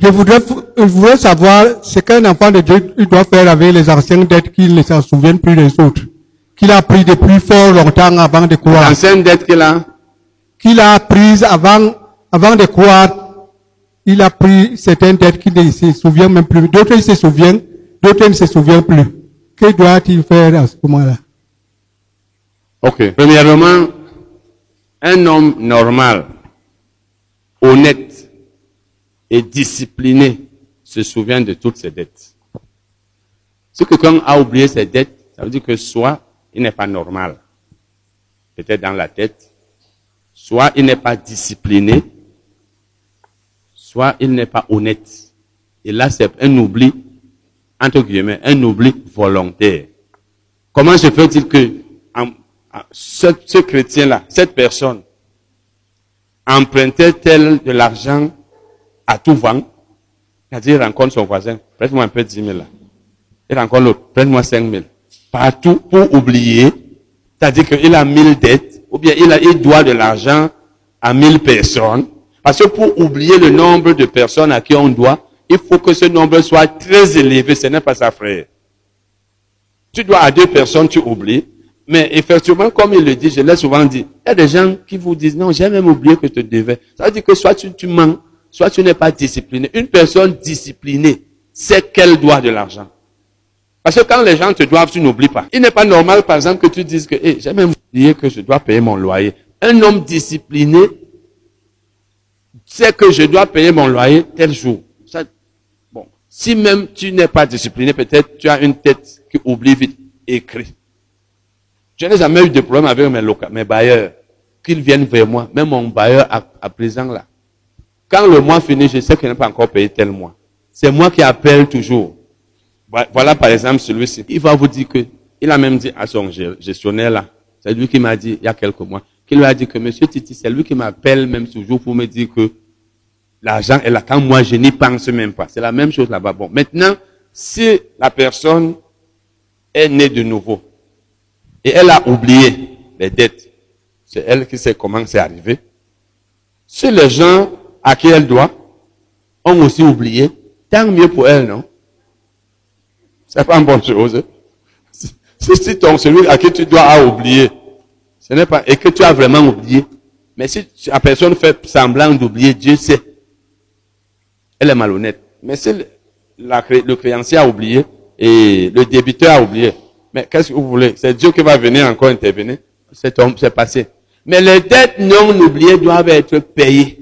Je voudrais, je voudrais savoir ce qu'un enfant de Dieu il doit faire avec les anciennes dettes qu'il ne s'en souvient plus des autres. Qu'il a pris depuis fort longtemps avant de croire. L'ancienne dette qu'il a, Qu'il a prise avant, avant de croire. Il a pris certaines dettes qu'il ne se souvient même plus. D'autres il se souvient, d'autres il ne se souvient plus. Que doit-il faire à ce moment-là? Ok. Premièrement, un homme normal, honnête et discipliné se souvient de toutes ses dettes. Si quelqu'un a oublié ses dettes, ça veut dire que soit il n'est pas normal, peut-être dans la tête, soit il n'est pas discipliné, soit il n'est pas honnête. Et là, c'est un oubli, entre guillemets, un oubli volontaire. Comment se fait-il que ce, ce chrétien-là, cette personne, empruntait-elle de l'argent à tout vent C'est-à-dire, il rencontre son voisin, prête-moi un peu 10 000 là. Il rencontre l'autre, prête-moi 5 000. Partout pour oublier, c'est-à-dire qu'il a 1000 dettes, ou bien il, a, il doit de l'argent à 1000 personnes. Parce que pour oublier le nombre de personnes à qui on doit, il faut que ce nombre soit très élevé, ce n'est pas sa frère. Tu dois à deux personnes, tu oublies. Mais effectivement, comme il le dit, je l'ai souvent dit, il y a des gens qui vous disent, non, j'ai même oublié que te devais. Ça veut dire que soit tu, tu mens, soit tu n'es pas discipliné. Une personne disciplinée sait qu'elle doit de l'argent. Parce que quand les gens te doivent, tu n'oublies pas. Il n'est pas normal, par exemple, que tu dises que, hey, j'ai même oublié que je dois payer mon loyer. Un homme discipliné sait que je dois payer mon loyer tel jour. Bon, si même tu n'es pas discipliné, peut-être tu as une tête qui oublie vite écrit. Je n'ai jamais eu de problème avec mes, loca- mes bailleurs, qu'ils viennent vers moi, même mon bailleur à présent là. Quand le mois finit, je sais qu'il n'a pas encore payé tel mois. C'est moi qui appelle toujours. Vo- Voilà par exemple celui-ci. Il va vous dire que, il a même dit à son gestionnaire là, c'est lui qui m'a dit il y a quelques mois, qu'il lui a dit que monsieur Titi, c'est lui qui m'appelle même toujours pour me dire que l'argent est là quand moi je n'y pense même pas. C'est la même chose là-bas. Bon, maintenant, si la personne est née de nouveau et elle a oublié les dettes, c'est elle qui sait comment c'est arrivé. Si les gens à qui elle doit ont aussi oublié, tant mieux pour elle, non? C'est pas une bonne chose. Si, si- ton, celui à qui tu dois a oublié, ce n'est pas, et que tu as vraiment oublié, mais si la personne fait semblant d'oublier, Dieu sait. Elle est malhonnête. Mais si la le créancier a oublié et le débiteur a oublié, mais qu'est-ce que vous voulez? C'est Dieu qui va venir encore intervenir. C'est passé. Mais les dettes non oubliées doivent être payées.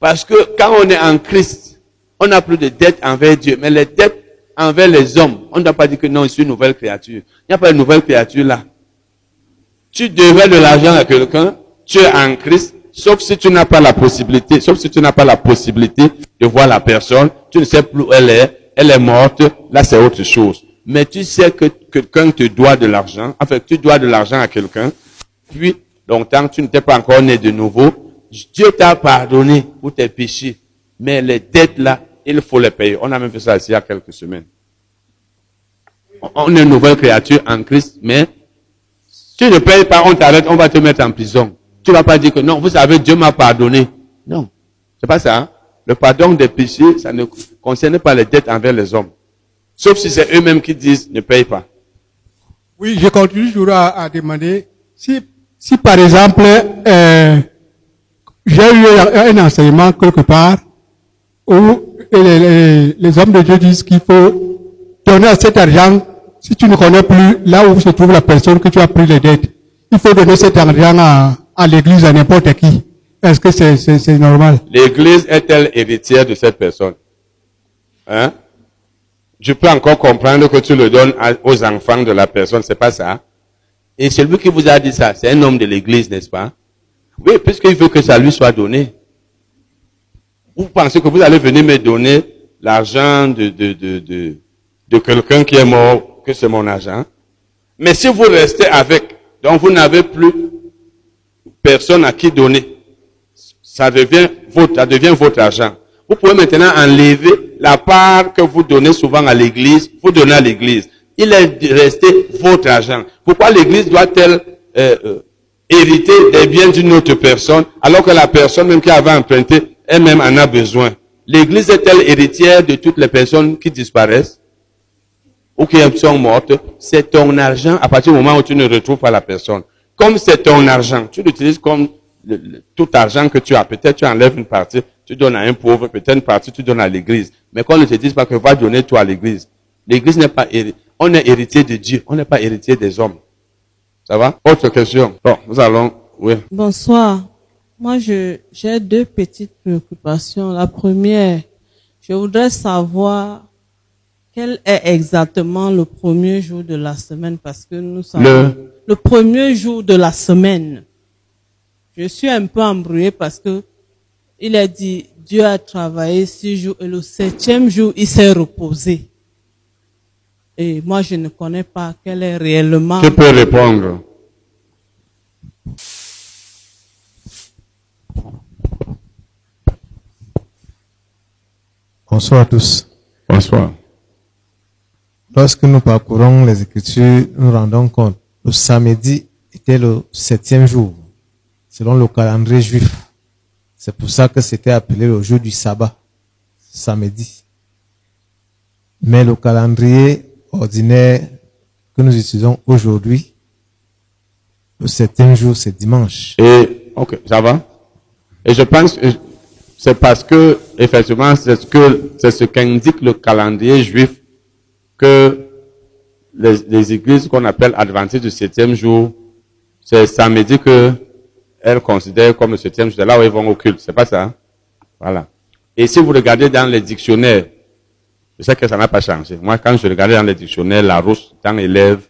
Parce que quand on est en Christ, on n'a plus de dettes envers Dieu. Mais les dettes envers les hommes, on ne doit pas dire que non, je suis une nouvelle créature. Il n'y a pas de nouvelle créature là. Tu devais de l'argent à quelqu'un, tu es en Christ, sauf si tu n'as pas la possibilité, sauf si tu n'as pas la possibilité de voir la personne, tu ne sais plus où elle est, elle est morte, là c'est autre chose. Mais tu sais que quelqu'un te doit de l'argent, enfin tu dois de l'argent à quelqu'un, puis longtemps tu n'étais pas encore né de nouveau, Dieu t'a pardonné pour tes péchés, mais les dettes là, il faut les payer. On a même fait ça ici il y a quelques semaines. On est une nouvelle créature en Christ, mais tu ne payes pas, on t'arrête, on va te mettre en prison. Tu vas pas dire que non, vous savez, Dieu m'a pardonné. Non. C'est pas ça. hein. Le pardon des péchés, ça ne concerne pas les dettes envers les hommes. Sauf si c'est eux-mêmes qui disent ne paye pas. Oui, je continue toujours à, demander si, si par exemple, euh, j'ai eu un, enseignement quelque part où les, hommes de Dieu disent qu'il faut donner cet argent si tu ne connais plus là où se trouve la personne que tu as pris les dettes. Il faut donner cet argent à, l'église, à n'importe qui. Est-ce que c'est normal? L'église est-elle héritière de cette personne? Hein? Je peux encore comprendre que tu le donnes aux enfants de la personne, c'est pas ça. Et celui qui vous a dit ça, c'est un homme de l'église, n'est-ce pas? Oui, puisqu'il veut que ça lui soit donné. Vous pensez que vous allez venir me donner l'argent de, de, de, de, de quelqu'un qui est mort, que c'est mon argent? Mais si vous restez avec, donc vous n'avez plus personne à qui donner, ça devient votre, ça devient votre argent. Vous pouvez maintenant enlever la part que vous donnez souvent à l'église, vous donnez à l'église. Il est resté votre argent. Pourquoi l'église doit-elle euh, euh, hériter des biens d'une autre personne alors que la personne même qui avait emprunté elle-même en a besoin L'église est-elle héritière de toutes les personnes qui disparaissent ou qui sont mortes? C'est ton argent à partir du moment où tu ne retrouves pas la personne. Comme c'est ton argent, tu l'utilises comme tout argent que tu as. Peut-être tu enlèves une partie, tu donnes à un pauvre, peut-être une partie tu donnes à l'église. Mais qu'on ne te dise pas que va donner toi à l'église. L'église n'est pas héri- On est héritier de Dieu, on n'est pas héritier des hommes. Ça va? Autre question. Bon, nous allons, oui. Bonsoir. Moi, je, j'ai deux petites préoccupations. La première, je voudrais savoir quel est exactement le premier jour de la semaine parce que nous savons Le- le premier jour de la semaine. Je suis un peu embrouillée parce que il a dit Dieu a travaillé six jours et le septième jour il s'est reposé. Et moi je ne connais pas quel est réellement. Tu peux répondre? Bonsoir à tous. Bonsoir. Lorsque nous parcourons les Écritures, nous rendons compte le samedi était le septième jour, selon le calendrier juif. C'est pour ça que c'était appelé le jour du sabbat, samedi. Mais le calendrier ordinaire que nous utilisons aujourd'hui, le septième jour, c'est dimanche. Et, ok, ça va? Et je pense que c'est parce que, effectivement, c'est ce que, c'est ce qu'indique le calendrier juif que les, les églises qu'on appelle adventistes du septième jour, c'est samedi que elles considèrent comme le septième jour. C'est là où ils vont au culte. C'est pas ça? hein? Voilà. Et si vous regardez dans les dictionnaires, je sais que ça n'a pas changé. Moi, quand je regardais dans les dictionnaires, la rousse, tant élève,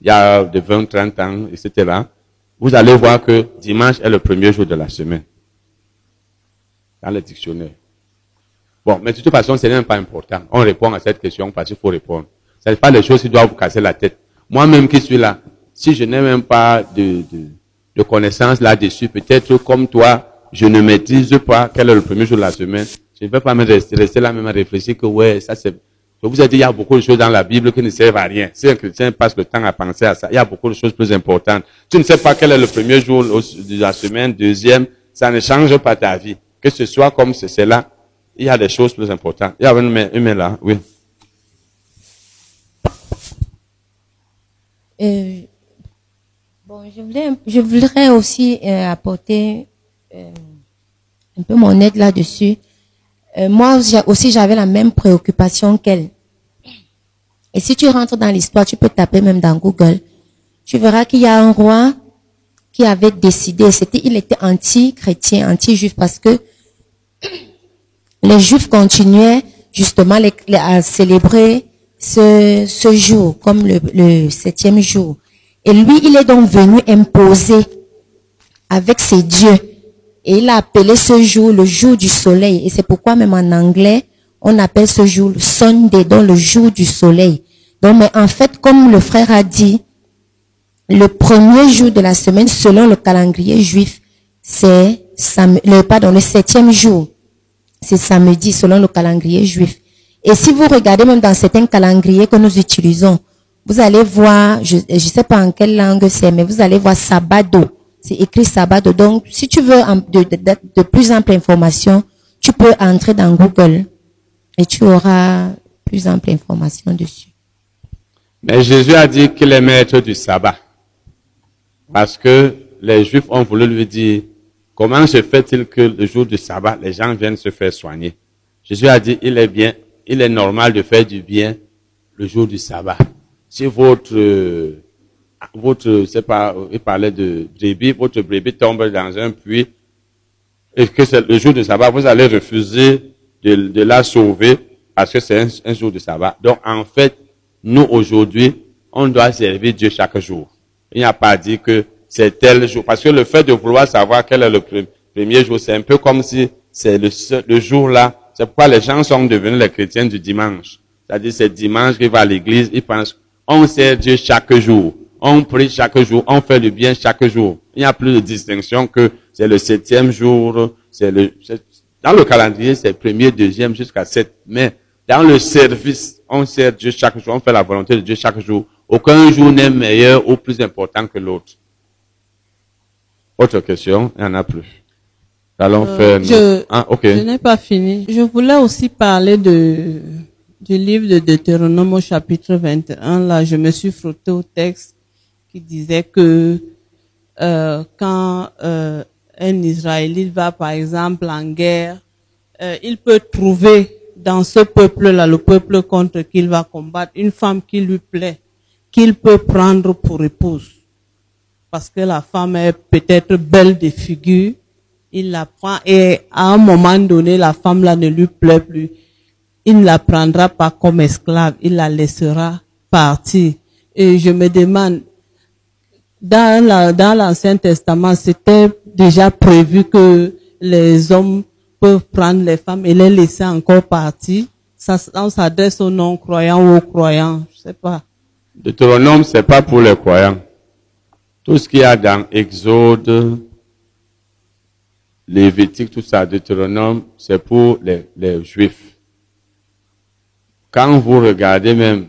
il y a de 20, 30 ans, etc., vous allez voir que dimanche est le premier jour de la semaine. Dans le dictionnaire. Bon, mais de toute façon, ce n'est même pas important. On répond à cette question parce qu'il faut répondre. Ce n'est pas les choses qui doivent vous casser la tête. Moi-même qui suis là, si je n'ai même pas de, de, de connaissances là-dessus, peut-être comme toi, je ne maîtrise pas quel est le premier jour de la semaine. Je ne vais pas me rester, là même à réfléchir que ouais, ça c'est... Je vous ai dit, il y a beaucoup de choses dans la Bible qui ne servent à rien. Si un chrétien passe le temps à penser à ça, il y a beaucoup de choses plus importantes. Tu ne sais pas quel est le premier jour de la semaine, deuxième, ça ne change pas ta vie. Que ce soit comme c'est là, il y a des choses plus importantes. Il y a une main là, oui. Euh, bon, je voulais, je voudrais aussi euh, apporter euh, un peu mon aide là-dessus. Euh, moi aussi, j'avais la même préoccupation qu'elle. Et si tu rentres dans l'histoire, tu peux taper même dans Google. Tu verras qu'il y a un roi qui avait décidé, c'était, il était anti-chrétien, anti-juif parce que les juifs continuaient justement à célébrer ce, ce jour comme le, le septième jour. Et lui, il est donc venu imposer avec ses dieux. Et il a appelé ce jour le jour du soleil. Et c'est pourquoi même en anglais, on appelle ce jour le Sunday, donc le jour du soleil. Donc, mais en fait, comme le frère a dit, le premier jour de la semaine, selon le calendrier juif, c'est le, pardon, le septième jour. C'est samedi, selon le calendrier juif. Et si vous regardez même dans certains calendriers que nous utilisons, vous allez voir, je ne sais pas en quelle langue c'est, mais vous allez voir sabado. C'est écrit sabado. Donc, si tu veux de, de, plus ample information, tu peux entrer dans Google et tu auras plus ample information dessus. Mais Jésus a dit qu'il est maître du sabbat. Parce que les Juifs ont voulu lui dire, comment se fait-il que le jour du sabbat, les gens viennent se faire soigner? Jésus a dit, il est bien, il est normal de faire du bien le jour du sabbat. Si votre, euh, votre, c'est pas, il parlait de brebis, votre brebis tombe dans un puits, et que c'est le jour de sabbat, vous allez refuser de, la sauver parce que c'est un, jour de sabbat. Donc, en fait, nous, aujourd'hui, on doit servir Dieu chaque jour. Il n'y a pas dit que c'est tel jour. Parce que le fait de vouloir savoir quel est le pre- premier jour, c'est un peu comme si c'est le, seul- le jour là. C'est pourquoi les gens sont devenus les chrétiens du dimanche. C'est-à-dire, c'est dimanche qu'ils vont à l'église, ils pensent, on sert Dieu chaque jour. On prie chaque jour, on fait le bien chaque jour. Il n'y a plus de distinction que c'est le septième jour, c'est le, dans le calendrier, c'est premier, deuxième jusqu'à sept. Mais dans le service, on sert Dieu chaque jour, on fait la volonté de Dieu chaque jour. Aucun jour n'est meilleur ou plus important que l'autre. Autre question, il n'y en a plus. Allons Euh, faire. je, Ah, je n'ai pas fini. Je voulais aussi parler de, du livre de Deutéronome au chapitre 21. Là, je me suis frotté au texte qui disait que euh, quand euh, un Israélite va, par exemple, en guerre, euh, il peut trouver dans ce peuple-là, le peuple contre qui il va combattre, une femme qui lui plaît, qu'il peut prendre pour épouse. Parce que la femme est peut-être belle de figure, il la prend et à un moment donné, la femme là ne lui plaît plus. Il ne la prendra pas comme esclave, il la laissera partir. Et je me demande, dans la, dans l'Ancien Testament, c'était déjà prévu que les hommes peuvent prendre les femmes et les laisser encore partir. Ça, on s'adresse aux non-croyants ou aux croyants, je sais pas. Deutéronome, c'est pas pour les croyants. Tout ce qu'il y a dans Exode, Lévitique, tout ça, Deutéronome, c'est pour les, les juifs. Quand vous regardez même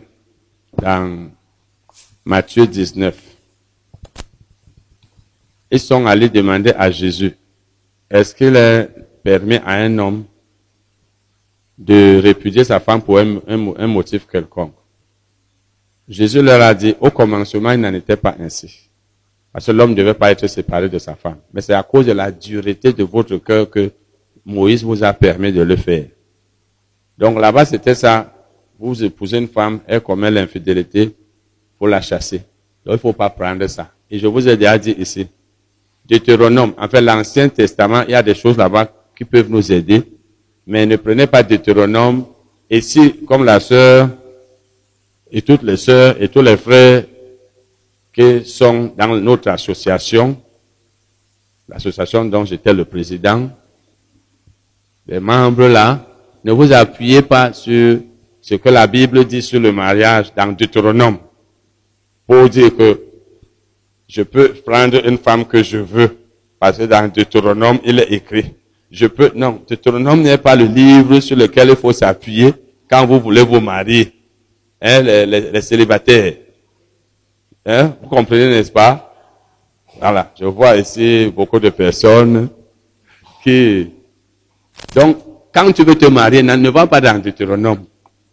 dans Matthieu 19, ils sont allés demander à Jésus, est-ce qu'il permis à un homme de répudier sa femme pour un, un- motif quelconque? Jésus leur a dit, au commencement, il n'en était pas ainsi. Parce que l'homme ne devait pas être séparé de sa femme. Mais c'est à cause de la dureté de votre cœur que Moïse vous a permis de le faire. Donc là-bas, c'était ça. Vous épousez une femme, elle commet l'infidélité, faut la chasser. Donc il faut pas prendre ça. Et je vous ai déjà dit ici, Deutéronome, en fait l'Ancien Testament, il y a des choses là-bas qui peuvent nous aider, mais ne prenez pas Deutéronome. Et si, comme la sœur et toutes les sœurs et tous les frères qui sont dans notre association, l'association dont j'étais le président, les membres là, ne vous appuyez pas sur ce que la Bible dit sur le mariage dans Deutéronome. Pour dire que je peux prendre une femme que je veux parce que dans Deutéronome, il est écrit. Je peux, non, Deutéronome n'est pas le livre sur lequel il faut s'appuyer quand vous voulez vous marier. Hein, les, les- les célibataires. Hein, vous comprenez, n'est-ce pas? Voilà, je vois ici beaucoup de personnes qui... Donc, quand tu veux te marier, ne va pas dans Deutéronome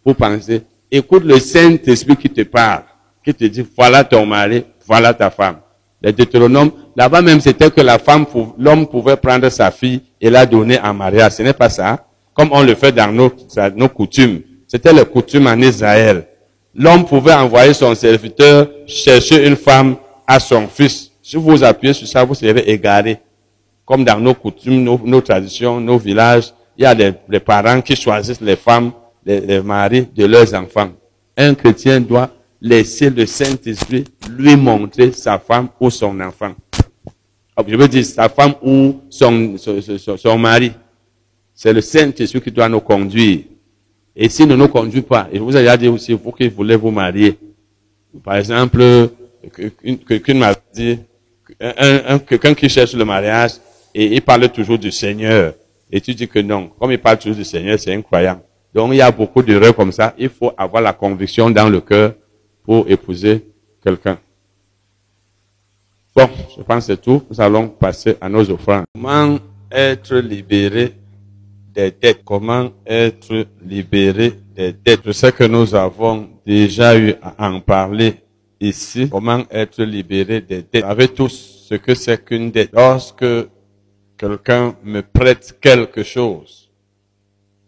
pour penser. Écoute le Saint-Esprit qui te parle, qui te dit, voilà ton mari, voilà ta femme. Le Deutéronome, là-bas même, c'était que l'homme pouvait prendre sa fille et la donner en mariage. Ce n'est pas ça. Comme on le fait dans nos, coutumes. C'était les coutumes en Israël. L'homme pouvait envoyer son serviteur chercher une femme à son fils. Si vous appuyez sur ça, vous serez égaré. Comme dans nos coutumes, nos, traditions, nos villages, il y a des, des parents qui choisissent les femmes, les, les maris de leurs enfants. Un chrétien doit laisser le Saint-Esprit lui montrer sa femme ou son enfant. Ah, Je veux dire sa femme ou son, mari. C'est le Saint-Esprit qui doit nous conduire. Et s'il ne nous conduit pas, et je vous ai déjà dit aussi, vous qui voulez vous marier, par exemple, quelqu'un m'a dit, un, un- quelqu'un qui cherche le mariage, et il parle toujours du Seigneur, et tu dis que non, comme il parle toujours du Seigneur, c'est incroyable. Donc il y a beaucoup d'erreurs comme ça, il faut avoir la conviction dans le cœur pour épouser quelqu'un. Bon, je pense que c'est tout. Nous allons passer à nos offrandes. Comment être libéré des dettes? Comment être libéré des dettes? Je sais que nous avons déjà eu à en parler ici. Comment être libéré des dettes? Vous savez tous ce que c'est qu'une dette. Lorsque quelqu'un me prête quelque chose,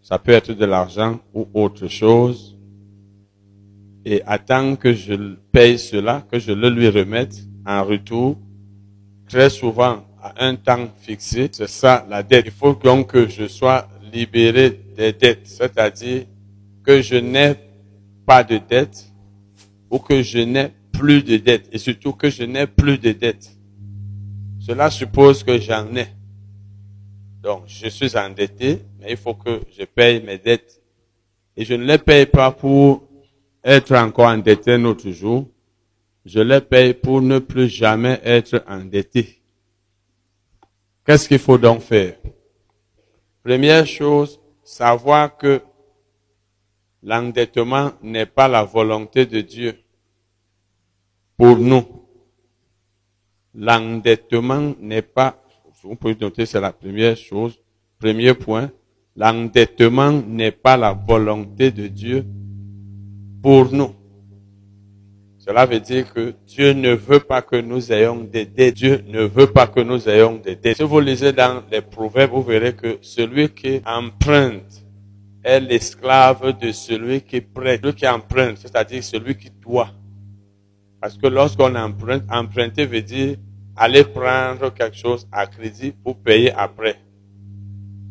ça peut être de l'argent ou autre chose, et attend que je paye cela, que je le lui remette en retour, très souvent à un temps fixé. C'est ça la dette. Il faut donc que je sois libéré des dettes, c'est-à-dire que je n'ai pas de dette ou que je n'ai plus de dette et surtout que je n'ai plus de dette. Cela suppose que j'en ai. Donc, je suis endetté, mais il faut que je paye mes dettes. Et je ne les paye pas pour être encore endetté un autre jour. Je les paye pour ne plus jamais être endetté. Qu'est-ce qu'il faut donc faire? Première chose, savoir que l'endettement n'est pas la volonté de Dieu pour nous. L'endettement n'est pas vous pouvez noter, c'est la première chose. Premier point, l'endettement n'est pas la volonté de Dieu pour nous. Cela veut dire que Dieu ne veut pas que nous ayons des dettes. Dieu ne veut pas que nous ayons des dettes. Si vous lisez dans les proverbes, vous verrez que celui qui emprunte est l'esclave de celui qui prête. Celui qui emprunte, c'est-à-dire celui qui doit. Parce que lorsqu'on emprunte, emprunter veut dire aller prendre quelque chose à crédit pour payer après.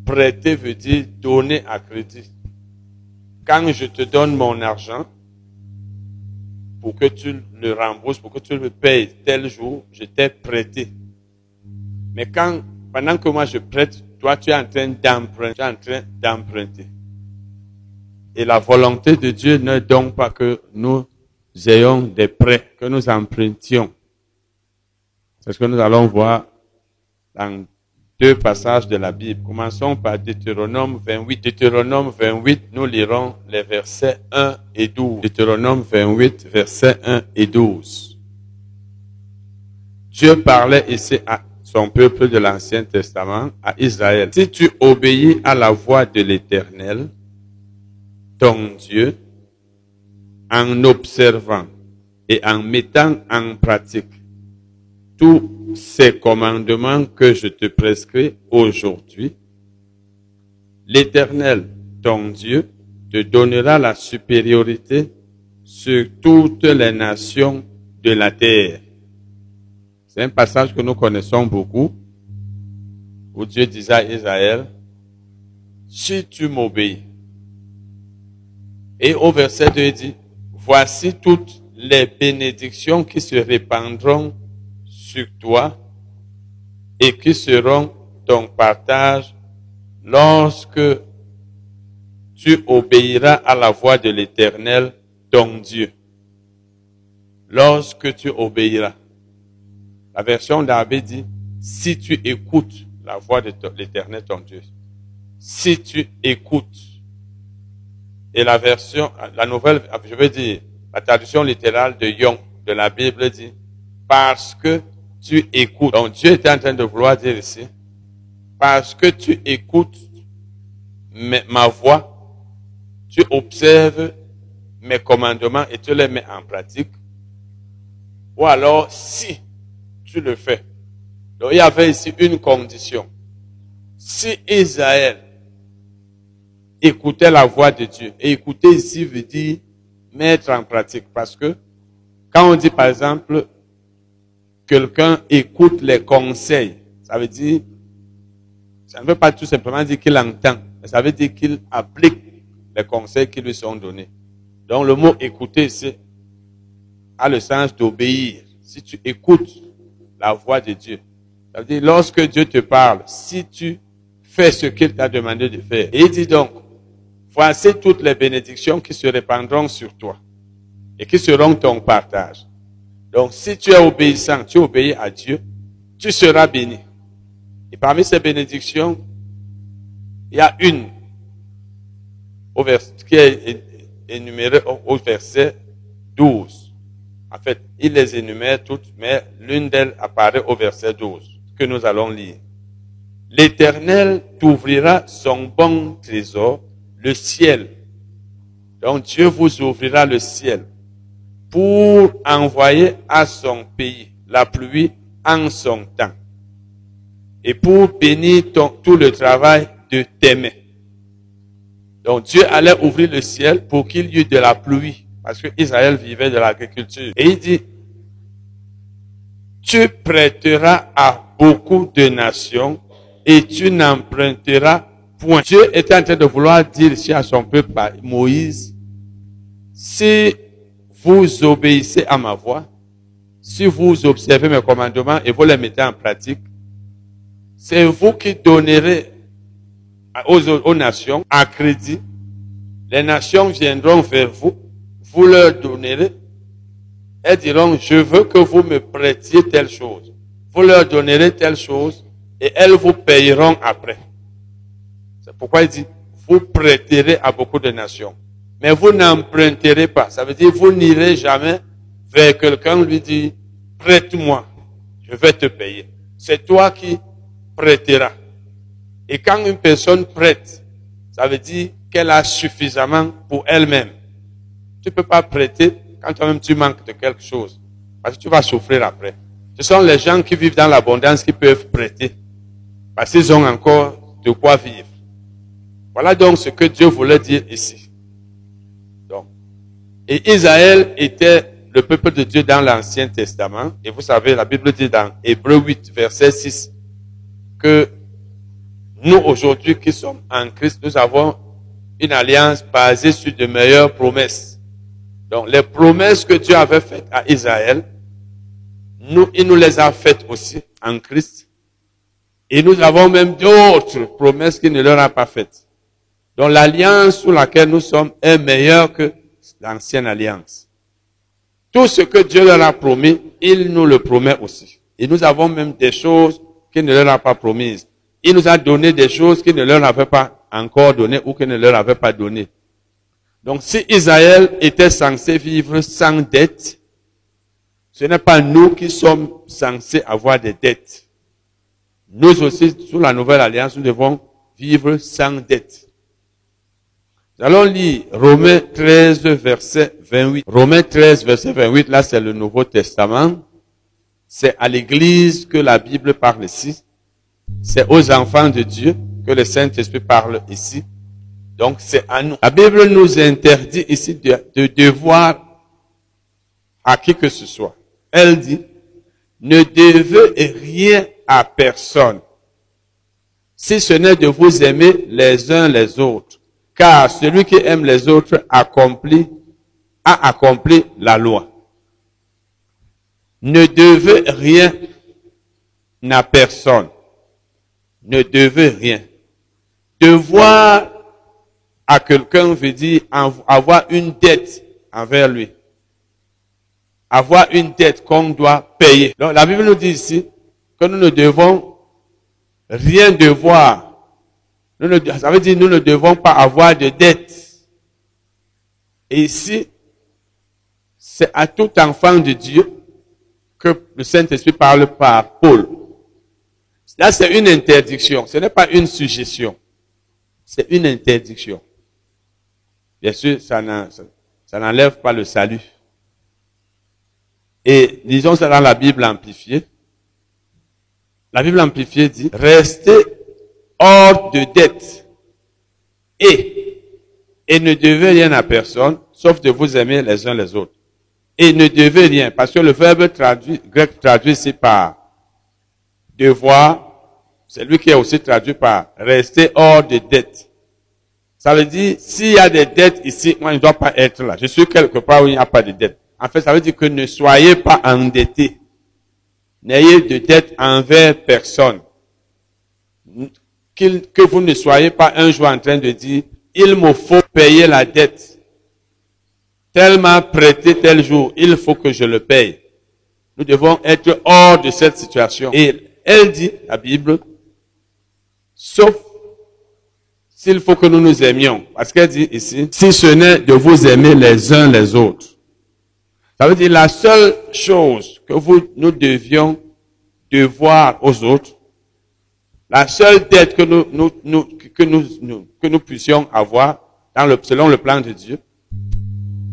Prêter veut dire donner à crédit. Quand je te donne mon argent, pour que tu le rembourses, pour que tu le payes tel jour, je t'ai prêté. Mais quand, pendant que moi je prête, toi tu es en train d'emprunter, en train d'emprunter. Et la volonté de Dieu ne donc pas que nous ayons des prêts, que nous empruntions. C'est ce que nous allons voir dans deux passages de la Bible. Commençons par Deutéronome 28. Deutéronome 28, nous lirons les versets 1 et 12. Deutéronome 28, versets 1 et 12. Dieu parlait ici à son peuple de l'Ancien Testament, à Israël. Si tu obéis à la voix de l'Éternel, ton Dieu, en observant et en mettant en pratique tous ces commandements que je te prescris aujourd'hui, l'Éternel, ton Dieu, te donnera la supériorité sur toutes les nations de la terre. C'est un passage que nous connaissons beaucoup, où Dieu disait à Israël, si tu m'obéis, et au verset 2, il dit, voici toutes les bénédictions qui se répandront sur toi et qui seront ton partage lorsque tu obéiras à la voix de l'Éternel, ton Dieu. Lorsque tu obéiras. La version d'Abbé dit, si tu écoutes la voix de l'Éternel, ton Dieu. Si tu écoutes. Et la version, la nouvelle, je veux dire, la traduction littérale de Young de la Bible dit, parce que tu écoutes. Donc Dieu est en train de vouloir dire ici, parce que tu écoutes ma voix, tu observes mes commandements et tu les mets en pratique. Ou alors, si tu le fais. Donc il y avait ici une condition. Si Israël écoutait la voix de Dieu, et écouter ici veut dire mettre en pratique, parce que quand on dit par exemple, quelqu'un écoute les conseils, ça veut dire, ça ne veut pas tout simplement dire qu'il entend, mais ça veut dire qu'il applique les conseils qui lui sont donnés. Donc le mot écouter, c'est a le sens d'obéir. Si tu écoutes la voix de Dieu, ça veut dire lorsque Dieu te parle, si tu fais ce qu'il t'a demandé de faire. Et il dit donc, voici toutes les bénédictions qui se répandront sur toi et qui seront ton partage. Donc, si tu es obéissant, tu obéis à Dieu, tu seras béni. Et parmi ces bénédictions, il y a une au qui est énumérée au verset 12. En fait, il les énumère toutes, mais l'une d'elles apparaît au verset 12, que nous allons lire. L'Éternel t'ouvrira son bon trésor, le ciel. Donc Dieu vous ouvrira le ciel pour envoyer à son pays la pluie en son temps et pour bénir tout le travail de tes mains. Donc Dieu allait ouvrir le ciel pour qu'il y ait de la pluie parce que Israël vivait de l'agriculture. Et il dit, tu prêteras à beaucoup de nations et tu n'emprunteras point. Dieu était en train de vouloir dire ici à son peuple Moïse, si vous obéissez à ma voix, si vous observez mes commandements et vous les mettez en pratique, c'est vous qui donnerez aux, nations à crédit. Les nations viendront vers vous, vous leur donnerez. Elles diront, je veux que vous me prêtiez telle chose. Vous leur donnerez telle chose et elles vous payeront après. C'est pourquoi il dit, vous prêterez à beaucoup de nations. Mais vous n'emprunterez pas. Ça veut dire vous n'irez jamais vers quelqu'un lui dire, prête-moi, je vais te payer. C'est toi qui prêtera. Et quand une personne prête, ça veut dire qu'elle a suffisamment pour elle-même. Tu peux pas prêter quand toi-même tu manques de quelque chose. Parce que tu vas souffrir après. Ce sont les gens qui vivent dans l'abondance qui peuvent prêter. Parce qu'ils ont encore de quoi vivre. Voilà donc ce que Dieu voulait dire ici. Et Israël était le peuple de Dieu dans l'Ancien Testament. Et vous savez, la Bible dit dans Hébreu 8, verset 6, que nous aujourd'hui qui sommes en Christ, nous avons une alliance basée sur de meilleures promesses. Donc les promesses que Dieu avait faites à Israël, nous, il nous les a faites aussi en Christ. Et nous avons même d'autres promesses qu'il ne leur a pas faites. Donc l'alliance sous laquelle nous sommes est meilleure que l'ancienne alliance. Tout ce que Dieu leur a promis, il nous le promet aussi. Et nous avons même des choses qu'il ne leur a pas promises. Il nous a donné des choses qu'il ne leur avait pas encore données ou qu'il ne leur avait pas données. Donc si Israël était censé vivre sans dette, ce n'est pas nous qui sommes censés avoir des dettes. Nous aussi, sous la nouvelle alliance, nous devons vivre sans dette. Nous allons lire Romains 13, verset 28. Romains 13, verset 28, là c'est le Nouveau Testament. C'est à l'Église que la Bible parle ici. C'est aux enfants de Dieu que le Saint-Esprit parle ici. Donc c'est à nous. La Bible nous interdit ici de, de devoir à qui que ce soit. Elle dit, ne devez rien à personne, si ce n'est de vous aimer les uns les autres. Car celui qui aime les autres accomplit, a accompli la loi. Ne devez rien à personne. Ne devez rien. Devoir à quelqu'un veut dire avoir une dette envers lui. Avoir une dette qu'on doit payer. Donc la Bible nous dit ici que nous ne devons rien devoir. Ça veut dire nous ne devons pas avoir de dette. Et ici, c'est à tout enfant de Dieu que le Saint-Esprit parle par Paul. Là, c'est une interdiction. Ce n'est pas une suggestion. C'est une interdiction. Bien sûr, ça n'enlève pas le salut. Et disons ça dans la Bible amplifiée. La Bible amplifiée dit, restez hors de dette et, et ne devez rien à personne, sauf de vous aimer les uns les autres. Et ne devez rien, parce que le verbe traduit, grec traduit ici par devoir, c'est lui qui est aussi traduit par rester hors de dette. Ça veut dire, s'il y a des dettes ici, moi je ne dois pas être là. Je suis quelque part où il n'y a pas de dette. En fait, ça veut dire que ne soyez pas endettés. N'ayez de dette envers personne. Que vous ne soyez pas un jour en train de dire, il me faut payer la dette. Tellement prêté tel jour, il faut que je le paye. Nous devons être hors de cette situation. Et elle dit, la Bible, sauf s'il faut que nous nous aimions. Parce qu'elle dit ici, si ce n'est de vous aimer les uns les autres. Ça veut dire la seule chose que vous, nous devions devoir aux autres, la seule dette que nous, nous, que nous, que nous puissions avoir dans le, selon le plan de Dieu,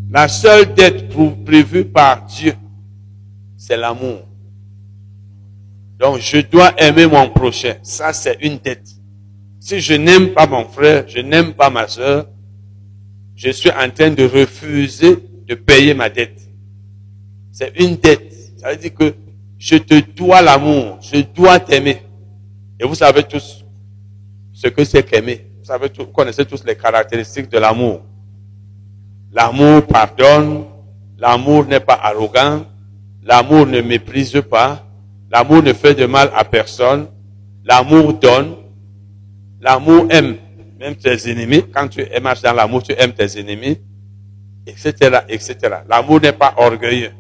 la seule dette prévue par Dieu, c'est l'amour. Donc, je dois aimer mon prochain. Ça, c'est une dette. Si je n'aime pas mon frère, je n'aime pas ma soeur, je suis en train de refuser de payer ma dette. C'est une dette. Ça veut dire que je te dois l'amour, je dois t'aimer. Et vous savez tous ce que c'est qu'aimer. Vous vous connaissez tous les caractéristiques de l'amour. L'amour pardonne, l'amour n'est pas arrogant, l'amour ne méprise pas, l'amour ne fait de mal à personne, l'amour donne, l'amour aime même tes ennemis. Quand tu marches dans l'amour, tu aimes tes ennemis, etc., etc. L'amour n'est pas orgueilleux.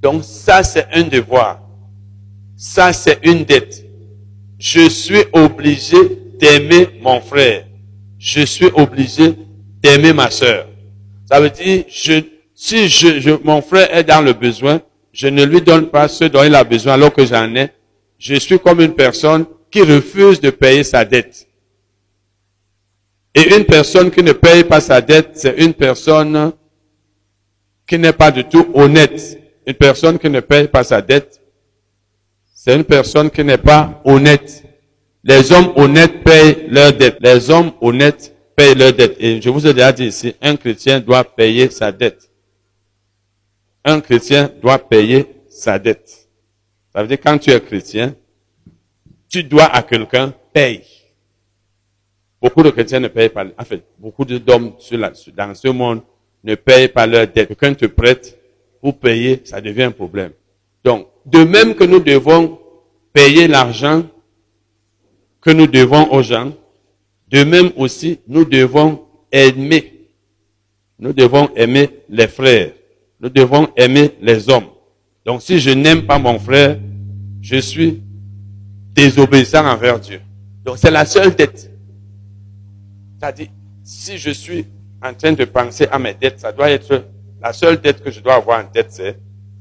Donc ça, c'est un devoir. Ça, c'est une dette. Je suis obligé d'aimer mon frère. Je suis obligé d'aimer ma soeur. Ça veut dire, je, si je, mon frère est dans le besoin, je ne lui donne pas ce dont il a besoin alors que j'en ai. je suis comme une personne qui refuse de payer sa dette. Et une personne qui ne paye pas sa dette, c'est une personne qui n'est pas du tout honnête. Une personne qui ne paye pas sa dette, c'est une personne qui n'est pas honnête. Les hommes honnêtes payent leurs dettes. Les hommes honnêtes payent leurs dettes. Et je vous ai déjà dit ici, un chrétien doit payer sa dette. Un chrétien doit payer sa dette. Ça veut dire quand tu es chrétien, tu dois à quelqu'un payer. Beaucoup de chrétiens ne payent pas. En fait, beaucoup d'hommes dans ce monde ne payent pas leurs dettes. Quelqu'un te prête pour payer, ça devient un problème. Donc, de même que nous devons payer l'argent que nous devons aux gens, de même aussi, nous devons aimer. Nous devons aimer les frères. Nous devons aimer les hommes. Donc, si je n'aime pas mon frère, je suis désobéissant envers Dieu. Donc, c'est la seule dette. C'est-à-dire, si je suis en train de penser à mes dettes, ça doit être la seule dette que je dois avoir en tête, c'est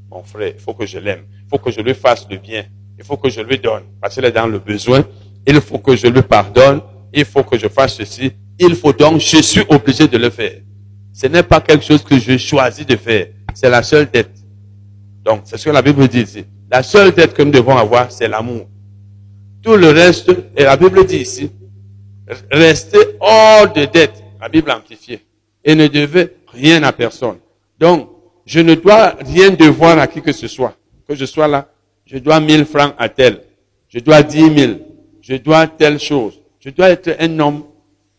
mon frère. Il faut que je l'aime. Il faut que je lui fasse le bien. Il faut que je lui donne. Parce qu'il est dans le besoin. Il faut que je lui pardonne. Il faut que je fasse ceci. Il faut donc, je suis obligé de le faire. Ce n'est pas quelque chose que je choisis de faire. C'est la seule dette. Donc, c'est ce que la Bible dit ici. La seule dette que nous devons avoir, c'est l'amour. Tout le reste, et la Bible dit ici, restez hors de dette. La Bible amplifiée. Et ne devez rien à personne. Donc, je ne dois rien devoir à qui que ce soit. Je sois là, je dois 1000 francs à tel. Je dois 10 000. Je dois telle chose. Je dois être un homme.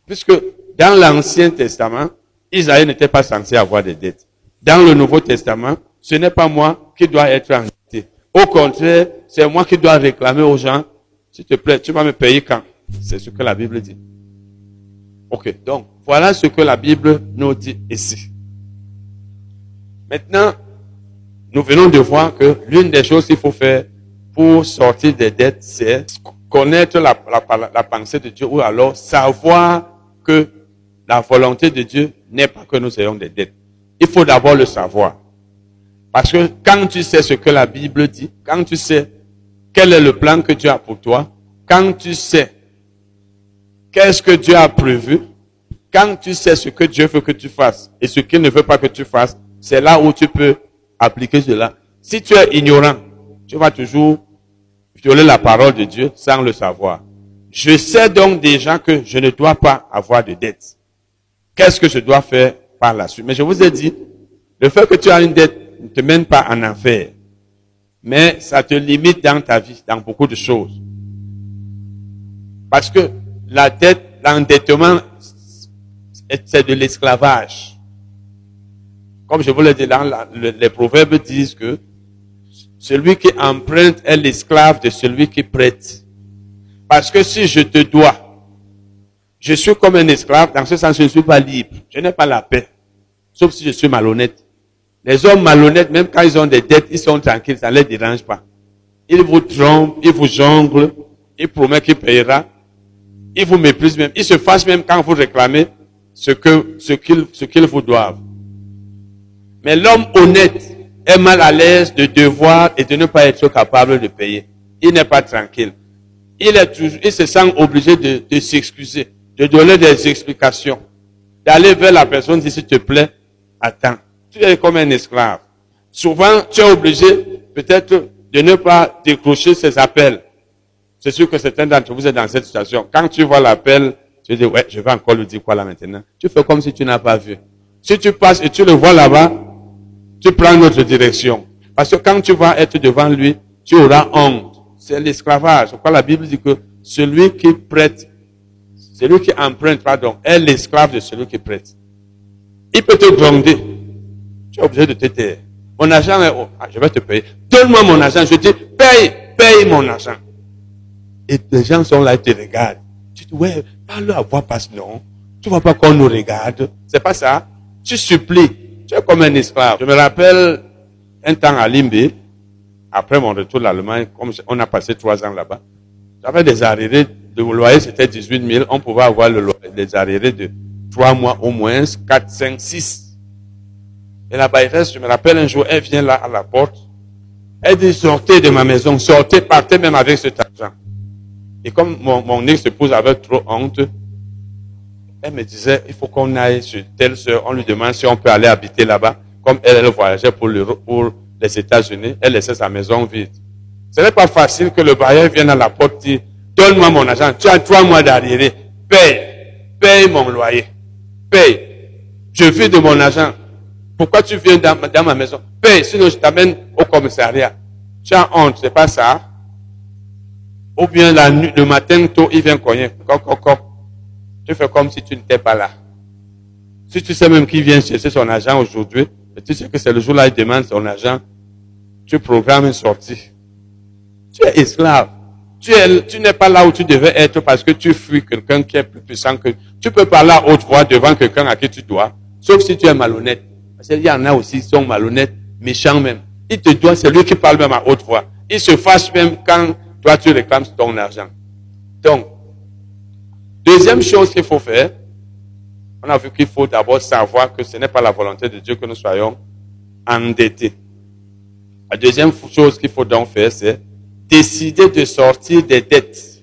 Puisque dans l'Ancien Testament, Isaïe n'était pas censé avoir des dettes. Dans le Nouveau Testament, ce n'est pas moi qui dois être endetté. Au contraire, c'est moi qui dois réclamer aux gens, s'il te plaît, tu vas me payer quand? C'est ce que la Bible dit. Ok, donc voilà ce que la Bible nous dit ici. Maintenant, nous venons de voir que l'une des choses qu'il faut faire pour sortir des dettes, c'est connaître la, pensée de Dieu ou alors savoir que la volonté de Dieu n'est pas que nous ayons des dettes. Il faut d'abord le savoir. Parce que quand tu sais ce que la Bible dit, quand tu sais quel est le plan que Dieu a pour toi, quand tu sais qu'est-ce que Dieu a prévu, quand tu sais ce que Dieu veut que tu fasses et ce qu'il ne veut pas que tu fasses, c'est là où tu peux appliquer cela. Si tu es ignorant, tu vas toujours violer la parole de Dieu sans le savoir. Je sais donc déjà que je ne dois pas avoir de dette. Qu'est-ce que je dois faire par la suite? Mais je vous ai dit, le fait que tu as une dette ne te mène pas en enfer. Mais ça te limite dans ta vie, dans beaucoup de choses. Parce que la dette, l'endettement, c'est de l'esclavage. Comme je vous l'ai dit, les proverbes disent que celui qui emprunte est l'esclave de celui qui prête. Parce que si je te dois, je suis comme un esclave, dans ce sens, je ne suis pas libre. Je n'ai pas la paix. Sauf si je suis malhonnête. Les hommes malhonnêtes, même quand ils ont des dettes, ils sont tranquilles, ça ne les dérange pas. Ils vous trompent, ils vous jonglent, ils promettent qu'il payera. Ils vous méprisent même. Ils se fâchent même quand vous réclamez ce que, ce qu'ils, ce qu'ils vous doivent. Mais l'homme honnête est mal à l'aise de devoir et de ne pas être capable de payer. Il n'est pas tranquille. Il, est toujours, il se sent obligé de, de s'excuser, de donner des explications, d'aller vers la personne, dire s'il te plaît, attends. Tu es comme un esclave. Souvent, tu es obligé peut-être de ne pas décrocher ses appels. C'est sûr que certains d'entre vous êtes dans cette situation. Quand tu vois l'appel, tu dis, ouais, je vais encore lui dire quoi là maintenant. Tu fais comme si tu n'as pas vu. Si tu passes et tu le vois là-bas, tu prends notre direction. Parce que quand tu vas être devant lui, tu auras honte. C'est l'esclavage. Pourquoi la Bible dit que celui qui prête, celui qui emprunte, pardon, est l'esclave de celui qui prête. Il peut te gronder. Tu es obligé de te taire. Mon argent est, oh, je vais te payer. Donne-moi mon argent. Je dis, paye, paye mon argent. Et les gens sont là, ils te regardent. Tu dis, ouais, parle à voix passe, non. Tu vois pas qu'on nous regarde. C'est pas ça. Tu supplies. Tu comme un esclave. Je me rappelle un temps à Limbe, après mon retour de l'Allemagne, comme on a passé trois ans là-bas, j'avais des arriérés, de loyer c'était 18 000, on pouvait avoir le des arriérés de trois mois au moins, 4, 5, 6. Et la bailleresse, je me rappelle un jour, elle vient là à la porte, Elle dit, sortez de ma maison, sortez, partez même avec cet argent. Et comme mon, mon ex-épouse avait trop honte, elle me disait, il faut qu'on aille sur telle soeur, on lui demande si on peut aller habiter là-bas. Comme elle, elle voyageait pour, le, pour les États-Unis, elle laissait sa maison vide. Ce n'est pas facile que le bailleur vienne à la porte et donne-moi mon argent, tu as trois mois d'arriéré, paye, paye mon loyer, paye. Je vis de mon argent. Pourquoi tu viens dans, ma- maison? Paye, sinon je t'amène au commissariat. Tu as honte, c'est pas ça? Ou bien la nuit, le matin tôt, il vient cogner. Tu fais comme si tu n'étais pas là. Si tu sais même qu'il vient chercher son argent aujourd'hui, et tu sais que c'est le jour-là il demande son argent, tu programmes une sortie. Tu es esclave. Tu, es, tu n'es pas là où tu devais être parce que tu fuis quelqu'un qui est plus puissant que... Tu peux parler à haute voix devant quelqu'un à qui tu dois, sauf si tu es malhonnête. Parce qu'il y en a aussi qui sont malhonnêtes, méchants même. Il te doit, c'est lui qui parle même à haute voix. Il se fâche même quand toi tu réclames ton argent. Donc, deuxième chose qu'il faut faire, on a vu qu'il faut d'abord savoir que ce n'est pas la volonté de Dieu que nous soyons endettés. La deuxième chose qu'il faut donc faire, c'est décider de sortir des dettes.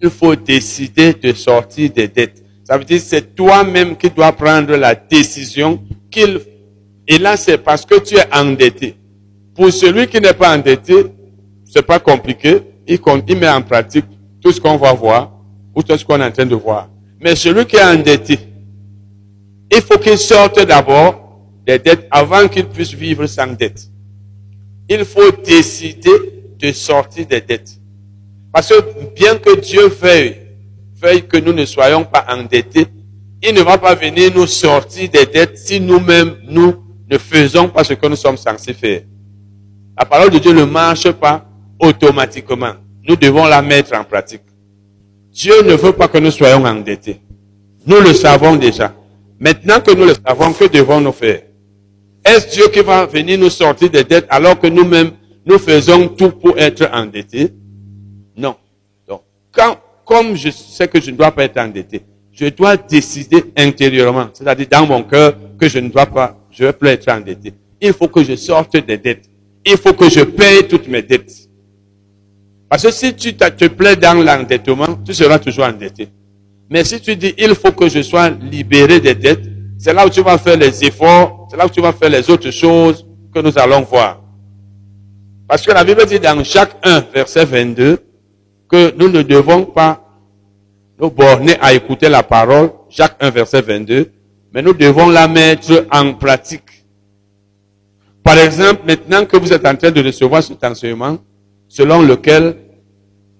Il faut décider de sortir des dettes. Ça veut dire que c'est toi-même qui dois prendre la décision qu'il... Et là, c'est parce que tu es endetté. Pour celui qui n'est pas endetté, c'est pas compliqué. Il, met en pratique tout ce qu'on va voir ou tout ce qu'on est en train de voir. Mais celui qui est endetté, il faut qu'il sorte d'abord des dettes avant qu'il puisse vivre sans dette. Il faut décider de sortir des dettes. Parce que bien que Dieu veuille, veuille que nous ne soyons pas endettés, il ne va pas venir nous sortir des dettes si nous-mêmes, nous ne faisons pas ce que nous sommes censés faire. La parole de Dieu ne marche pas automatiquement. Nous devons la mettre en pratique. Dieu ne veut pas que nous soyons endettés. Nous le savons déjà. Maintenant que nous le savons, que devons-nous faire? Est-ce Dieu qui va venir nous sortir des dettes alors que nous-mêmes, nous faisons tout pour être endettés? Non. Donc, quand, comme je sais que je ne dois pas être endetté, je dois décider intérieurement, c'est-à-dire dans mon cœur, que je ne dois pas, je ne veux plus être endetté. Il faut que je sorte des dettes. Il faut que je paye toutes mes dettes. Parce que si tu te plais dans l'endettement, tu seras toujours endetté. Mais si tu dis, il faut que je sois libéré des dettes, c'est là où tu vas faire les efforts, c'est là où tu vas faire les autres choses que nous allons voir. Parce que la Bible dit dans Jacques 1, verset 22, que nous ne devons pas nous borner à écouter la parole, Jacques 1, verset 22, mais nous devons la mettre en pratique. Par exemple, maintenant que vous êtes en train de recevoir cet enseignement, selon lequel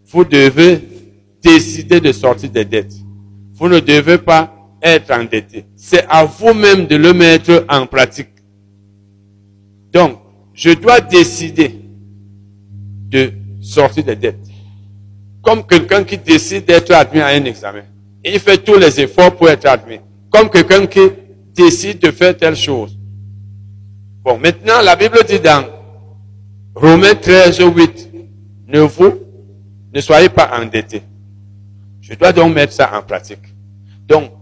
vous devez décider de sortir des dettes. Vous ne devez pas être endetté. C'est à vous-même de le mettre en pratique. Donc, je dois décider de sortir des dettes. Comme quelqu'un qui décide d'être admis à un examen. Et il fait tous les efforts pour être admis. Comme quelqu'un qui décide de faire telle chose. Bon, maintenant, la Bible dit dans Romains 13, 8, ne vous, ne soyez pas endettés. Je dois donc mettre ça en pratique. Donc,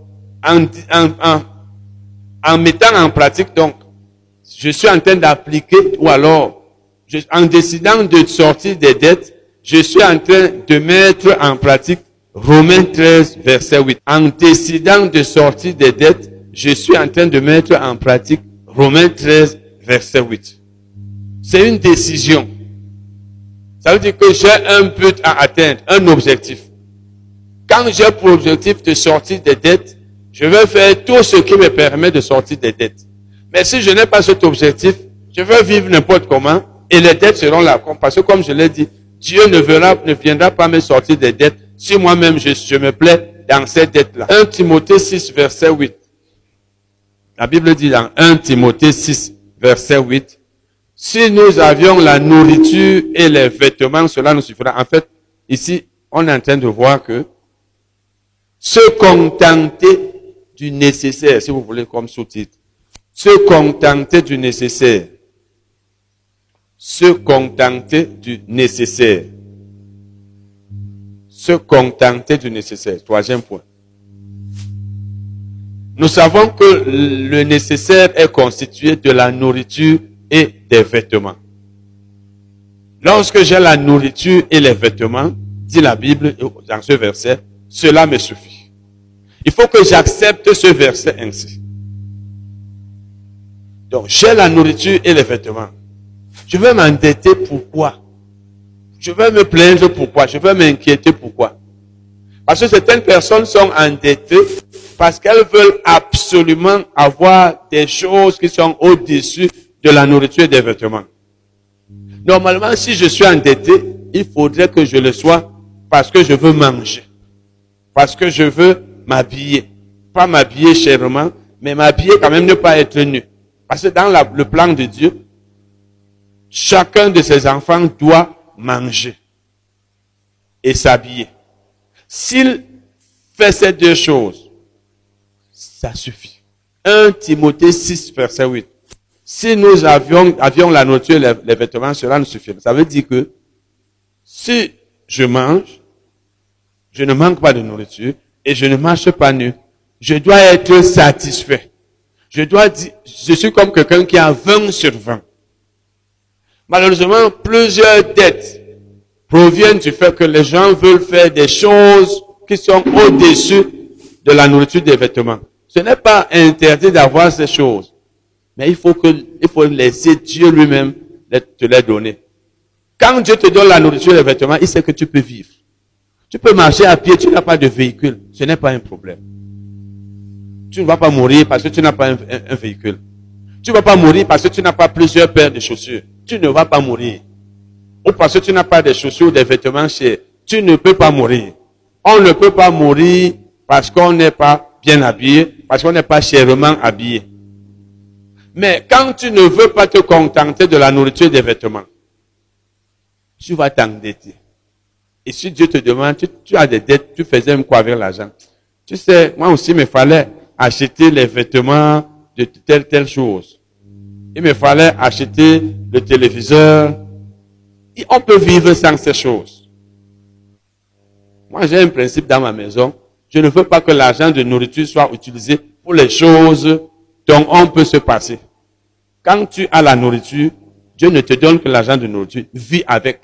en, en, en, mettant en pratique, donc, je suis en train d'appliquer, ou alors, en décidant de sortir des dettes, je suis en train de mettre en pratique Romains 13, verset 8. En décidant de sortir des dettes, je suis en train de mettre en pratique Romains 13, verset 8. C'est une décision. Ça veut dire que j'ai un but à atteindre, un objectif. Quand j'ai pour objectif de sortir des dettes, je vais faire tout ce qui me permet de sortir des dettes. Mais si je n'ai pas cet objectif, je vais vivre n'importe comment et les dettes seront là. Parce que comme je l'ai dit, Dieu ne viendra pas me sortir des dettes si moi-même je, je me plais dans ces dettes-là. 1 Timothée 6, verset 8. La Bible dit dans 1 Timothée 6, verset 8, si nous avions la nourriture et les vêtements, cela nous suffira. En fait, ici, on est en train de voir que se contenter du nécessaire, si vous voulez comme sous-titre, se contenter du nécessaire, se contenter du nécessaire, se contenter du nécessaire, troisième point. Nous savons que le nécessaire est constitué de la nourriture et des vêtements. Lorsque j'ai la nourriture et les vêtements, dit la Bible dans ce verset, cela me suffit. Il faut que j'accepte ce verset ainsi. Donc, j'ai la nourriture et les vêtements. Je vais m'endetter pourquoi? Je vais me plaindre pourquoi? Je vais m'inquiéter pourquoi? Parce que certaines personnes sont endettées parce qu'elles veulent absolument avoir des choses qui sont au-dessus de la nourriture et des vêtements. Normalement, si je suis endetté, il faudrait que je le sois parce que je veux manger, parce que je veux m'habiller. Pas m'habiller chèrement, mais m'habiller quand même ne pas être nu. Parce que dans le plan de Dieu, chacun de ses enfants doit manger et s'habiller. S'il fait ces deux choses, ça suffit. 1 Timothée 6, verset 8. Si nous avions, avions la nourriture les, vêtements, cela nous suffit. Ça veut dire que si je mange, je ne manque pas de nourriture et je ne marche pas nu, je dois être satisfait. Je dois dire, je suis comme quelqu'un qui a 20 sur 20. Malheureusement, plusieurs dettes proviennent du fait que les gens veulent faire des choses qui sont au-dessus de la nourriture des vêtements. Ce n'est pas interdit d'avoir ces choses. Mais il faut que, il faut laisser Dieu lui-même te les donner. Quand Dieu te donne la nourriture et les vêtements, il sait que tu peux vivre. Tu peux marcher à pied, tu n'as pas de véhicule. Ce n'est pas un problème. Tu ne vas pas mourir parce que tu n'as pas un, véhicule. Tu ne vas pas mourir parce que tu n'as pas plusieurs paires de chaussures. Tu ne vas pas mourir. Ou parce que tu n'as pas de chaussures ou des vêtements chers. Tu ne peux pas mourir. On ne peut pas mourir parce qu'on n'est pas bien habillé, parce qu'on n'est pas chèrement habillé. Mais quand tu ne veux pas te contenter de la nourriture et des vêtements, tu vas t'endetter. Et si Dieu te demande, tu, as des dettes, tu faisais quoi avec l'argent? Tu sais, moi aussi, il me fallait acheter les vêtements de telle, telle chose. Il me fallait acheter le téléviseur. On peut vivre sans ces choses. Moi, j'ai un principe dans ma maison. Je ne veux pas que l'argent de nourriture soit utilisé pour les choses dont on peut se passer. Quand tu as la nourriture, Dieu ne te donne que l'argent de nourriture. Vis avec.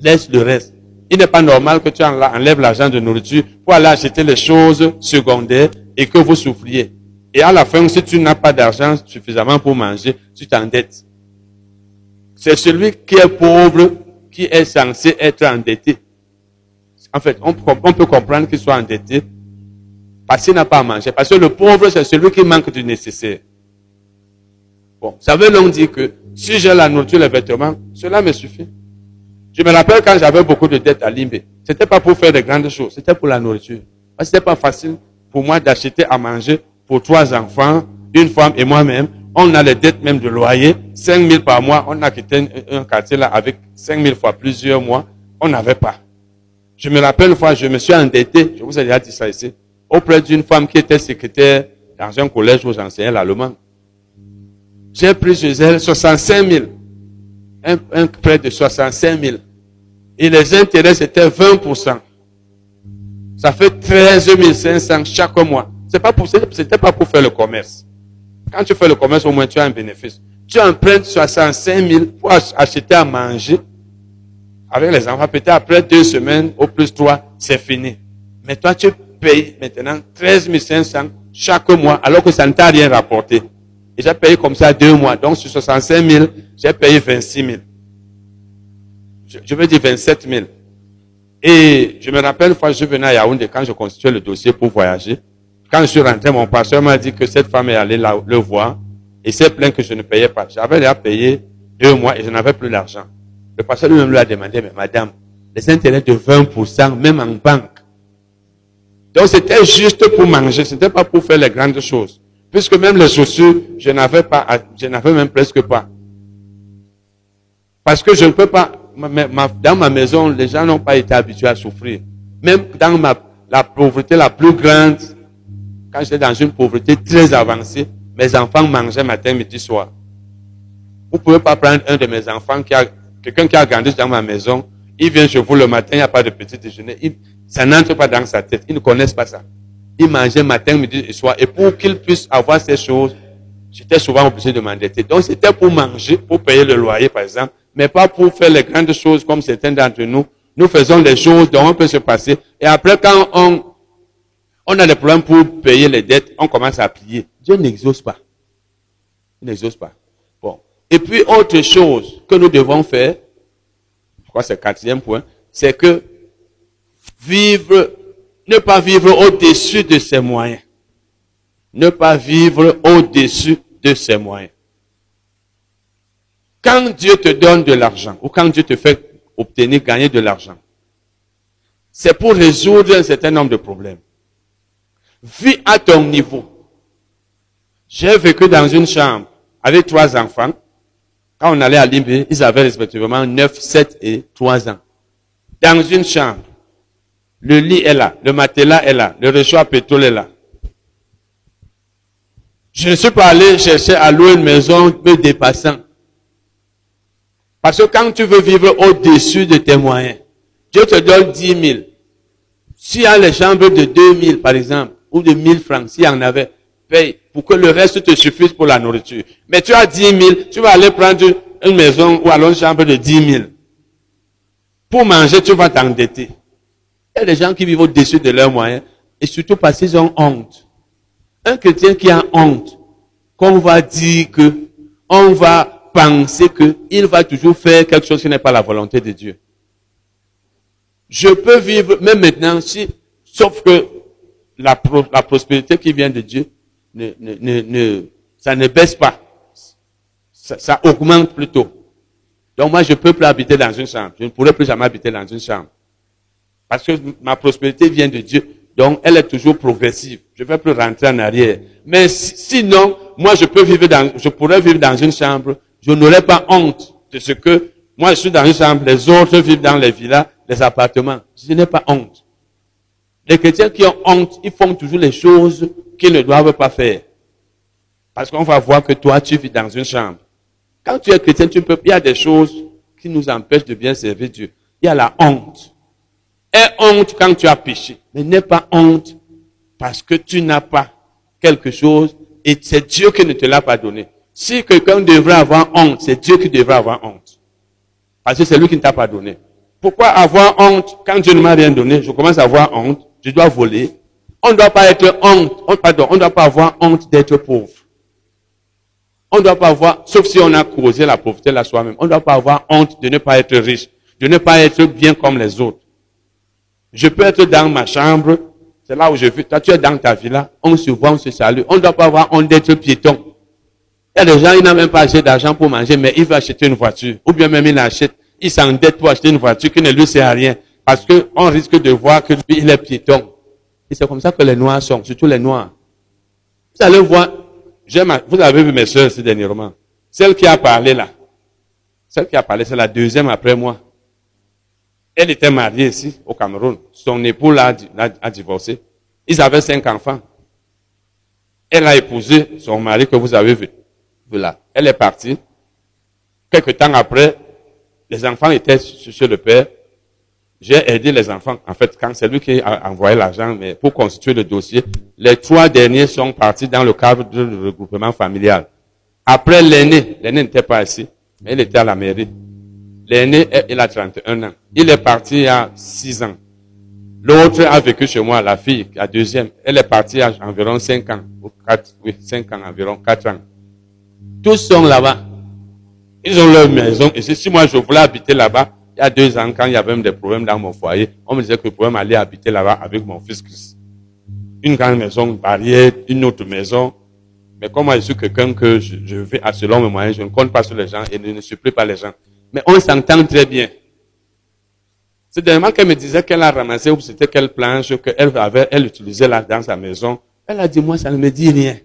Laisse le reste. Il n'est pas normal que tu enlèves l'argent de nourriture pour aller acheter les choses secondaires et que vous souffriez. Et à la fin, si tu n'as pas d'argent suffisamment pour manger, tu t'endettes. C'est celui qui est pauvre qui est censé être endetté. En fait, on, peut comprendre qu'il soit endetté parce qu'il n'a pas à manger. Parce que le pauvre, c'est celui qui manque du nécessaire. Bon, ça veut donc dire que si j'ai la nourriture, les vêtements, cela me suffit. Je me rappelle quand j'avais beaucoup de dettes à Limbe. C'était pas pour faire de grandes choses, c'était pour la nourriture. Parce que c'était pas facile pour moi d'acheter à manger pour trois enfants, une femme et moi-même. On a les dettes même de loyer, 5 000 par mois. On a quitté un, quartier là avec 5 000 fois plusieurs mois. On n'avait pas. Je me rappelle une fois, je me suis endetté, je vous ai déjà dit ça ici, auprès d'une femme qui était secrétaire dans un collège où j'enseignais l'allemand. J'ai pris chez elle 65 000 un, prêt de 65 000. Et les intérêts, c'était 20%. Ça fait 13 500 chaque mois. Pour, c'était pas pour faire le commerce. Quand tu fais le commerce, au moins tu as un bénéfice. Tu empruntes 65 000 pour acheter à manger avec les enfants. Peut-être après deux semaines, au plus trois, c'est fini. Mais toi, tu payes maintenant 13 500 chaque mois alors que ça ne t'a rien rapporté. Et j'ai payé comme ça deux mois. Donc sur 65 000, j'ai payé 26 000. Je, veux dire 27 000. Et je me rappelle une fois, je venais à Yaoundé quand je constituais le dossier pour voyager. Quand je suis rentré, mon pasteur m'a dit que cette femme est allée le voir et s'est plaint que je ne payais pas. J'avais déjà payé deux mois et je n'avais plus l'argent. Le pasteur lui-même lui a demandé, mais madame, les intérêts de 20%, même en banque. Donc c'était juste pour manger, c'était pas pour faire les grandes choses. Puisque même les chaussures, je n'avais pas, je n'avais même presque pas. Parce que je ne peux pas, dans ma maison, les gens n'ont pas été habitués à souffrir. Même dans ma, la pauvreté la plus grande, quand j'étais dans une pauvreté très avancée, mes enfants mangeaient matin, midi, soir. Vous pouvez pas prendre un de mes enfants qui a, quelqu'un qui a grandi dans ma maison, il vient chez vous le matin, il n'y a pas de petit déjeuner, ça n'entre pas dans sa tête, ils ne connaissent pas ça. Il mangeait matin, midi et soir. Et pour qu'il puisse avoir ces choses, j'étais souvent obligé de m'endetter. Donc c'était pour manger, pour payer le loyer, par exemple. mais pas pour faire les grandes choses comme certains d'entre nous. Nous faisons les choses dont on peut se passer. Et après, quand on, on a des problèmes pour payer les dettes, on commence à prier. Dieu n'exauce pas. Il n'exauce pas. Bon. Et puis, autre chose que nous devons faire, crois c'est le quatrième point, c'est que vivre, ne pas vivre au-dessus de ses moyens. Ne pas vivre au-dessus de ses moyens. Quand Dieu te donne de l'argent, ou quand Dieu te fait obtenir, gagner de l'argent, c'est pour résoudre un certain nombre de problèmes. Vis à ton niveau. J'ai vécu dans une chambre avec trois enfants. Quand on allait à Libé, ils avaient respectivement 9, 7 et 3 ans. Dans une chambre. Le lit est là, le matelas est là, le réchaud à pétrole est là. Je ne suis pas allé chercher à louer une maison me dépassant. Parce que quand tu veux vivre au-dessus de tes moyens, Dieu te donne 10 000. S'il y a les chambres de 2 000, par exemple, ou de 1000 francs, s'il y en avait, paye pour que le reste te suffise pour la nourriture. Mais tu as 10 000, tu vas aller prendre une maison ou alors une chambre de 10 000. Pour manger, tu vas t'endetter. Il y a des gens qui vivent au-dessus de leurs moyens, et surtout parce qu'ils ont honte. Un chrétien qui a honte, qu'on va dire que, on va penser qu'il va toujours faire quelque chose qui n'est pas la volonté de Dieu. Je peux vivre, même maintenant, si, sauf que la, la prospérité qui vient de Dieu, ne, ne, ne, ça ne baisse pas. Ça, augmente plutôt. Donc moi, je peux plus habiter dans une chambre. Je ne pourrai plus jamais habiter dans une chambre. Parce que ma prospérité vient de Dieu. Donc, elle est toujours progressive. Je ne vais plus rentrer en arrière. Mais sinon, moi, je peux vivre dans, je pourrais vivre dans une chambre. Je n'aurais pas honte de ce que, moi, je suis dans une chambre, les autres vivent dans les villas, les appartements. Je n'ai pas honte. Les chrétiens qui ont honte, ils font toujours les choses qu'ils ne doivent pas faire. Parce qu'on va voir que toi, tu vis dans une chambre. Quand tu es chrétien, tu peux, il y a des choses qui nous empêchent de bien servir Dieu. Il y a la honte. Aie honte quand tu as péché. Mais n'aie pas honte parce que tu n'as pas quelque chose et c'est Dieu qui ne te l'a pas donné. Si quelqu'un devrait avoir honte, c'est Dieu qui devrait avoir honte. Parce que c'est lui qui ne t'a pas donné. Pourquoi avoir honte quand Dieu ne m'a rien donné? Je commence à avoir honte. Je dois voler. On ne doit pas être honte. On, pardon, on ne doit pas avoir honte d'être pauvre. On ne doit pas avoir, sauf si on a causé la pauvreté là soi-même, on ne doit pas avoir honte de ne pas être riche, de ne pas être bien comme les autres. Je peux être dans ma chambre, c'est là où je vis. Toi, tu es dans ta villa, on se voit, on se salue. On ne doit pas avoir honte d'être piéton. Il y a des gens, ils n'ont même pas assez d'argent pour manger, mais ils veulent acheter une voiture. Ou bien même il achète, il s'endette pour acheter une voiture qui ne lui sert à rien. Parce qu'on risque de voir que lui, il est piéton. Et c'est comme ça que les Noirs sont, surtout les Noirs. Vous allez voir, vous avez vu mes soeurs ces dernièrement. Celle qui a parlé là, celle qui a parlé, c'est la deuxième après moi. Elle était mariée ici, au Cameroun. Son époux l'a, a divorcé. Ils avaient cinq enfants. Elle a épousé son mari que vous avez vu. Voilà. Elle est partie. Quelque temps après, les enfants étaient chez le père. J'ai aidé les enfants. En fait, quand c'est lui qui a envoyé l'argent, mais pour constituer le dossier, les trois derniers sont partis dans le cadre du regroupement familial. Après l'aîné, l'aîné n'était pas ici, mais il était à la mairie. L'aîné, il a 31 ans. Il est parti il y a 6 ans. L'autre a vécu chez moi, la fille, la deuxième. Elle est partie à environ 5 ans. Ou 4, oui, 5 ans, environ 4 ans. Tous sont là-bas. Ils ont leur maison. Et si moi je voulais habiter là-bas, il y a deux ans, quand il y avait même des problèmes dans mon foyer, on me disait que je pouvais m'aller habiter là-bas avec mon fils Christ. Une grande maison, barrière, une autre maison. Mais comme moi je suis quelqu'un que je, vais à selon mes moyens, je ne compte pas sur les gens et je ne supplie pas les gens. Mais on s'entend très bien. C'est dernièrement qu'elle me disait qu'elle a ramassé, ou c'était quelle planche qu'elle avait, elle utilisait là dans sa maison. Elle a dit, moi, ça ne me dit rien.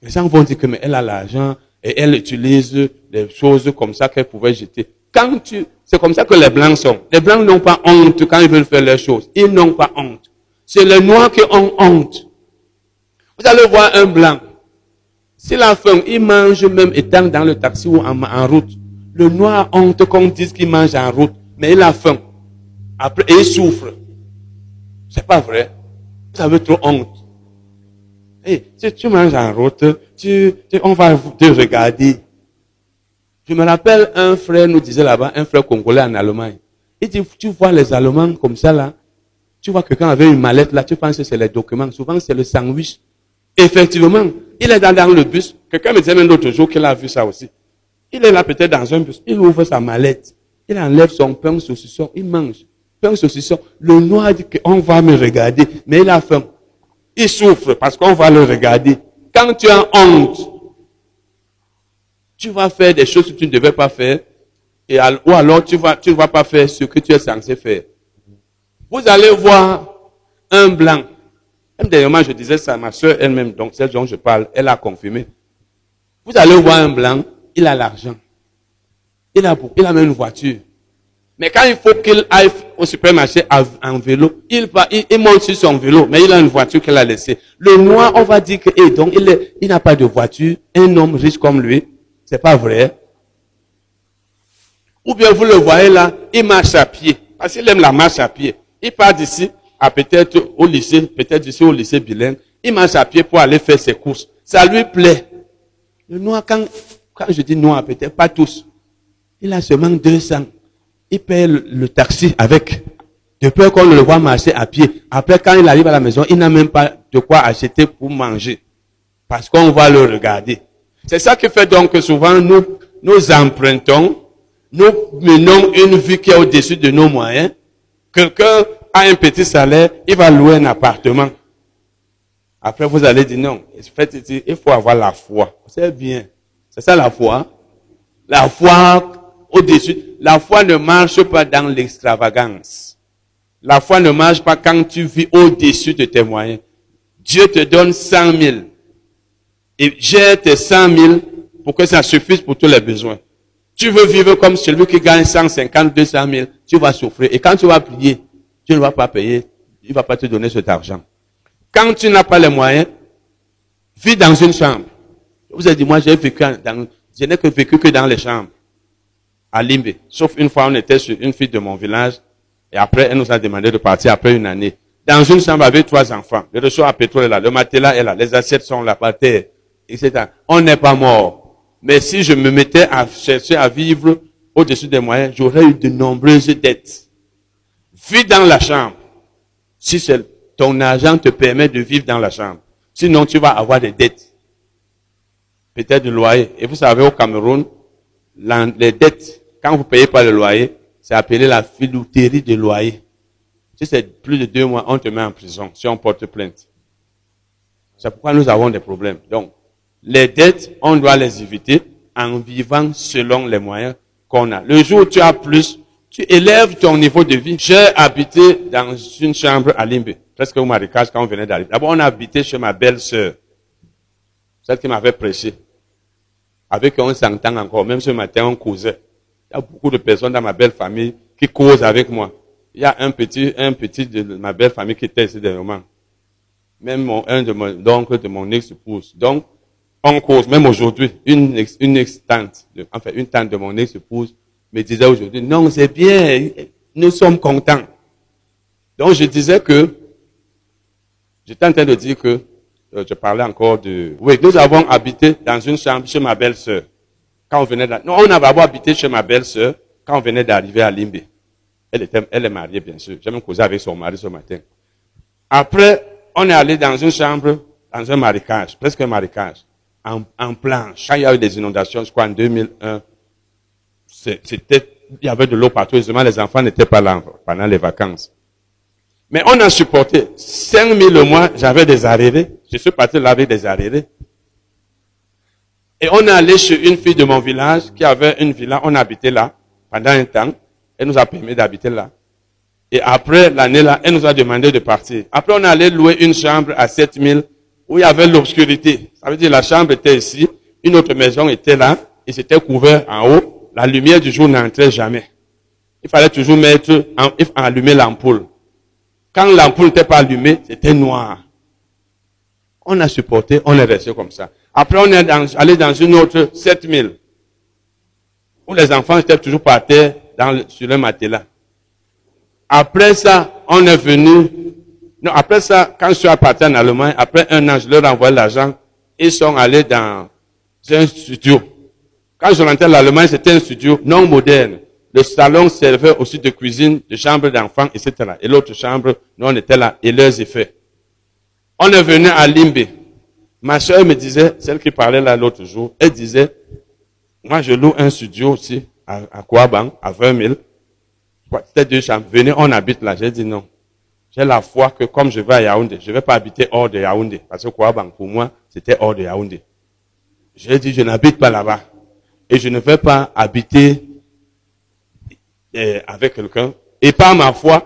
Les gens vont dire que, mais elle a l'argent, et elle utilise des choses comme ça qu'elle pouvait jeter. Quand tu, c'est comme ça que les blancs sont. Les blancs n'ont pas honte quand ils veulent faire leurs choses. Ils n'ont pas honte. C'est les noirs qui ont honte. Vous allez voir un blanc. S'il a faim, il mange même étant dans le taxi ou en route. Le noir a honte qu'on dise qu'il mange en route, mais il a faim. Après, et il souffre. C'est pas vrai. Vous avez trop honte. Et si tu manges en route, tu, on va te regarder. Je me rappelle, un frère nous disait là-bas, un frère congolais en Allemagne. Il dit, tu vois les Allemands comme ça là, tu vois quelqu'un avec une mallette là, tu penses que c'est les documents. Souvent, c'est le sandwich. Effectivement, il est dans, dans le bus. Quelqu'un me disait même l'autre jour qu'il a vu ça aussi. Il est là peut-être dans un bus. Il ouvre sa mallette. Il enlève son pain saucisson. Il mange. Pain saucisson. Le noir dit qu'on va me regarder. Mais il a faim. Il souffre parce qu'on va le regarder. Quand tu as honte, tu vas faire des choses que tu ne devais pas faire. Et ou alors tu vas, tu ne vas pas faire ce que tu es censé faire. Vous allez voir un blanc. Même dernièrement, je disais ça à ma soeur elle-même, donc celle dont je parle, elle a confirmé. Vous allez voir un blanc, il a l'argent. Il a, il a même une voiture. Mais quand il faut qu'il aille au supermarché en vélo, il, va, il, monte sur son vélo, mais il a une voiture qu'il a laissée. Le noir, on va dire que, donc, il n'a pas de voiture. Un homme riche comme lui, c'est pas vrai. Ou bien vous le voyez là, il marche à pied. Parce qu'il aime la marche à pied. Il part d'ici à peut-être au lycée, peut-être d'ici au lycée bilingue. Il marche à pied pour aller faire ses courses. Ça lui plaît. Le noir, quand, quand je dis noir, peut-être pas tous. Il a seulement 200. Il paye le, taxi avec. De peur qu'on le voit marcher à pied. Après, quand il arrive à la maison, il n'a même pas de quoi acheter pour manger. Parce qu'on va le regarder. C'est ça qui fait donc que souvent nous, nous empruntons, nous menons une vie qui est au-dessus de nos moyens. Quelqu'un a un petit salaire, il va louer un appartement. Après, vous allez dire non, il faut avoir la foi. C'est bien. C'est ça la foi. La foi au-dessus. La foi ne marche pas dans l'extravagance. La foi ne marche pas quand tu vis au-dessus de tes moyens. Dieu te donne 100 000. Et j'ai tes 100 000 pour que ça suffise pour tous les besoins. Tu veux vivre comme celui qui gagne 150, 200 000, tu vas souffrir. Et quand tu vas prier, tu ne vas pas payer, il ne va pas te donner cet argent. Quand tu n'as pas les moyens, vis dans une chambre. Je vous ai dit, moi j'ai vécu dans, je n'ai que vécu que dans les chambres. À Limbe. Sauf une fois, on était sur une fille de mon village. Et après, elle nous a demandé de partir après une année. Dans une chambre avec trois enfants. Le ressort à pétrole est là. Le matelas est là. Les assiettes sont là par terre. On n'est pas mort. Mais si je me mettais à chercher à vivre au-dessus des moyens, j'aurais eu de nombreuses dettes. Vis dans la chambre. Si ton argent te permet de vivre dans la chambre. Sinon, tu vas avoir des dettes. Peut-être de loyer. Et vous savez, au Cameroun, les dettes, quand vous payez pas le loyer, c'est appelé la filouterie de loyer. Si c'est plus de deux mois, on te met en prison si on porte plainte. C'est pourquoi nous avons des problèmes. Donc, les dettes, on doit les éviter en vivant selon les moyens qu'on a. Le jour où tu as plus, tu élèves ton niveau de vie. J'ai habité dans une chambre à Limbe, presque au marécage quand on venait d'arriver. D'abord, on a habité chez ma belle-sœur, celle qui m'avait prêché. Avec qui on s'entend encore. Même ce matin, on causait. Il y a beaucoup de personnes dans ma belle famille qui causent avec moi. Il y a un petit, un petit de ma belle famille qui était ici dernièrement. Même mon, un de mon oncle de mon ex-épouse. Donc, on cause, même aujourd'hui, une, ex, une ex-tante, enfin, une tante de mon ex-épouse me disait aujourd'hui, non, c'est bien, nous sommes contents. Donc, je disais que, j'étais en train de dire que, euh, je parlais encore de, oui, nous avons habité dans une chambre chez ma belle-sœur. Quand on venait non, on avait habité chez ma belle-sœur quand on venait d'arriver à Limbe. Elle était, elle est mariée, bien sûr. J'ai même causé avec son mari ce matin. Après, on est allé dans une chambre, dans un marécage, presque un marécage, en, en planche. Quand il y a eu des inondations, je crois en 2001, c'était, il y avait de l'eau partout. Heureusement, les enfants n'étaient pas là pendant les vacances. Mais on a supporté. 5 000 le mois, j'avais des arriérés. Je suis parti là avec des arriérés. Et on est allé chez une fille de mon village qui avait une villa. On habitait là pendant un temps. Elle nous a permis d'habiter là. Et après l'année là, elle nous a demandé de partir. Après, on est allé louer une chambre à 7 000 où il y avait l'obscurité. Ça veut dire la chambre était ici, une autre maison était là, et c'était couvert en haut. La lumière du jour n'entrait jamais. Il fallait toujours mettre, en, allumer l'ampoule. Quand l'ampoule n'était pas allumée, c'était noir. On a supporté, on est resté comme ça. Après, on est allé dans une autre 7000, où les enfants étaient toujours par terre sur le matelas. Après ça, on est venu. Non, après ça, quand je suis parti en Allemagne, après un an, je leur envoyé l'argent. Ils sont allés dans un studio. Quand je rentrais l'Allemagne, c'était un studio non moderne. Le salon servait aussi de cuisine, de chambre d'enfants, etc. Et l'autre chambre, nous on était là, et leurs effets. On est venu à Limbe. Ma soeur me disait, celle qui parlait là l'autre jour, elle disait, moi je loue un studio aussi, à, à Kouaban, à 20 000. C'était deux chambres. Venez, on habite là. J'ai dit non. J'ai la foi que comme je vais à Yaoundé, je ne vais pas habiter hors de Yaoundé. Parce que Kouaban, pour moi, c'était hors de Yaoundé. J'ai dit, je n'habite pas là-bas. Et je ne vais pas habiter euh, avec quelqu'un. Et par ma foi,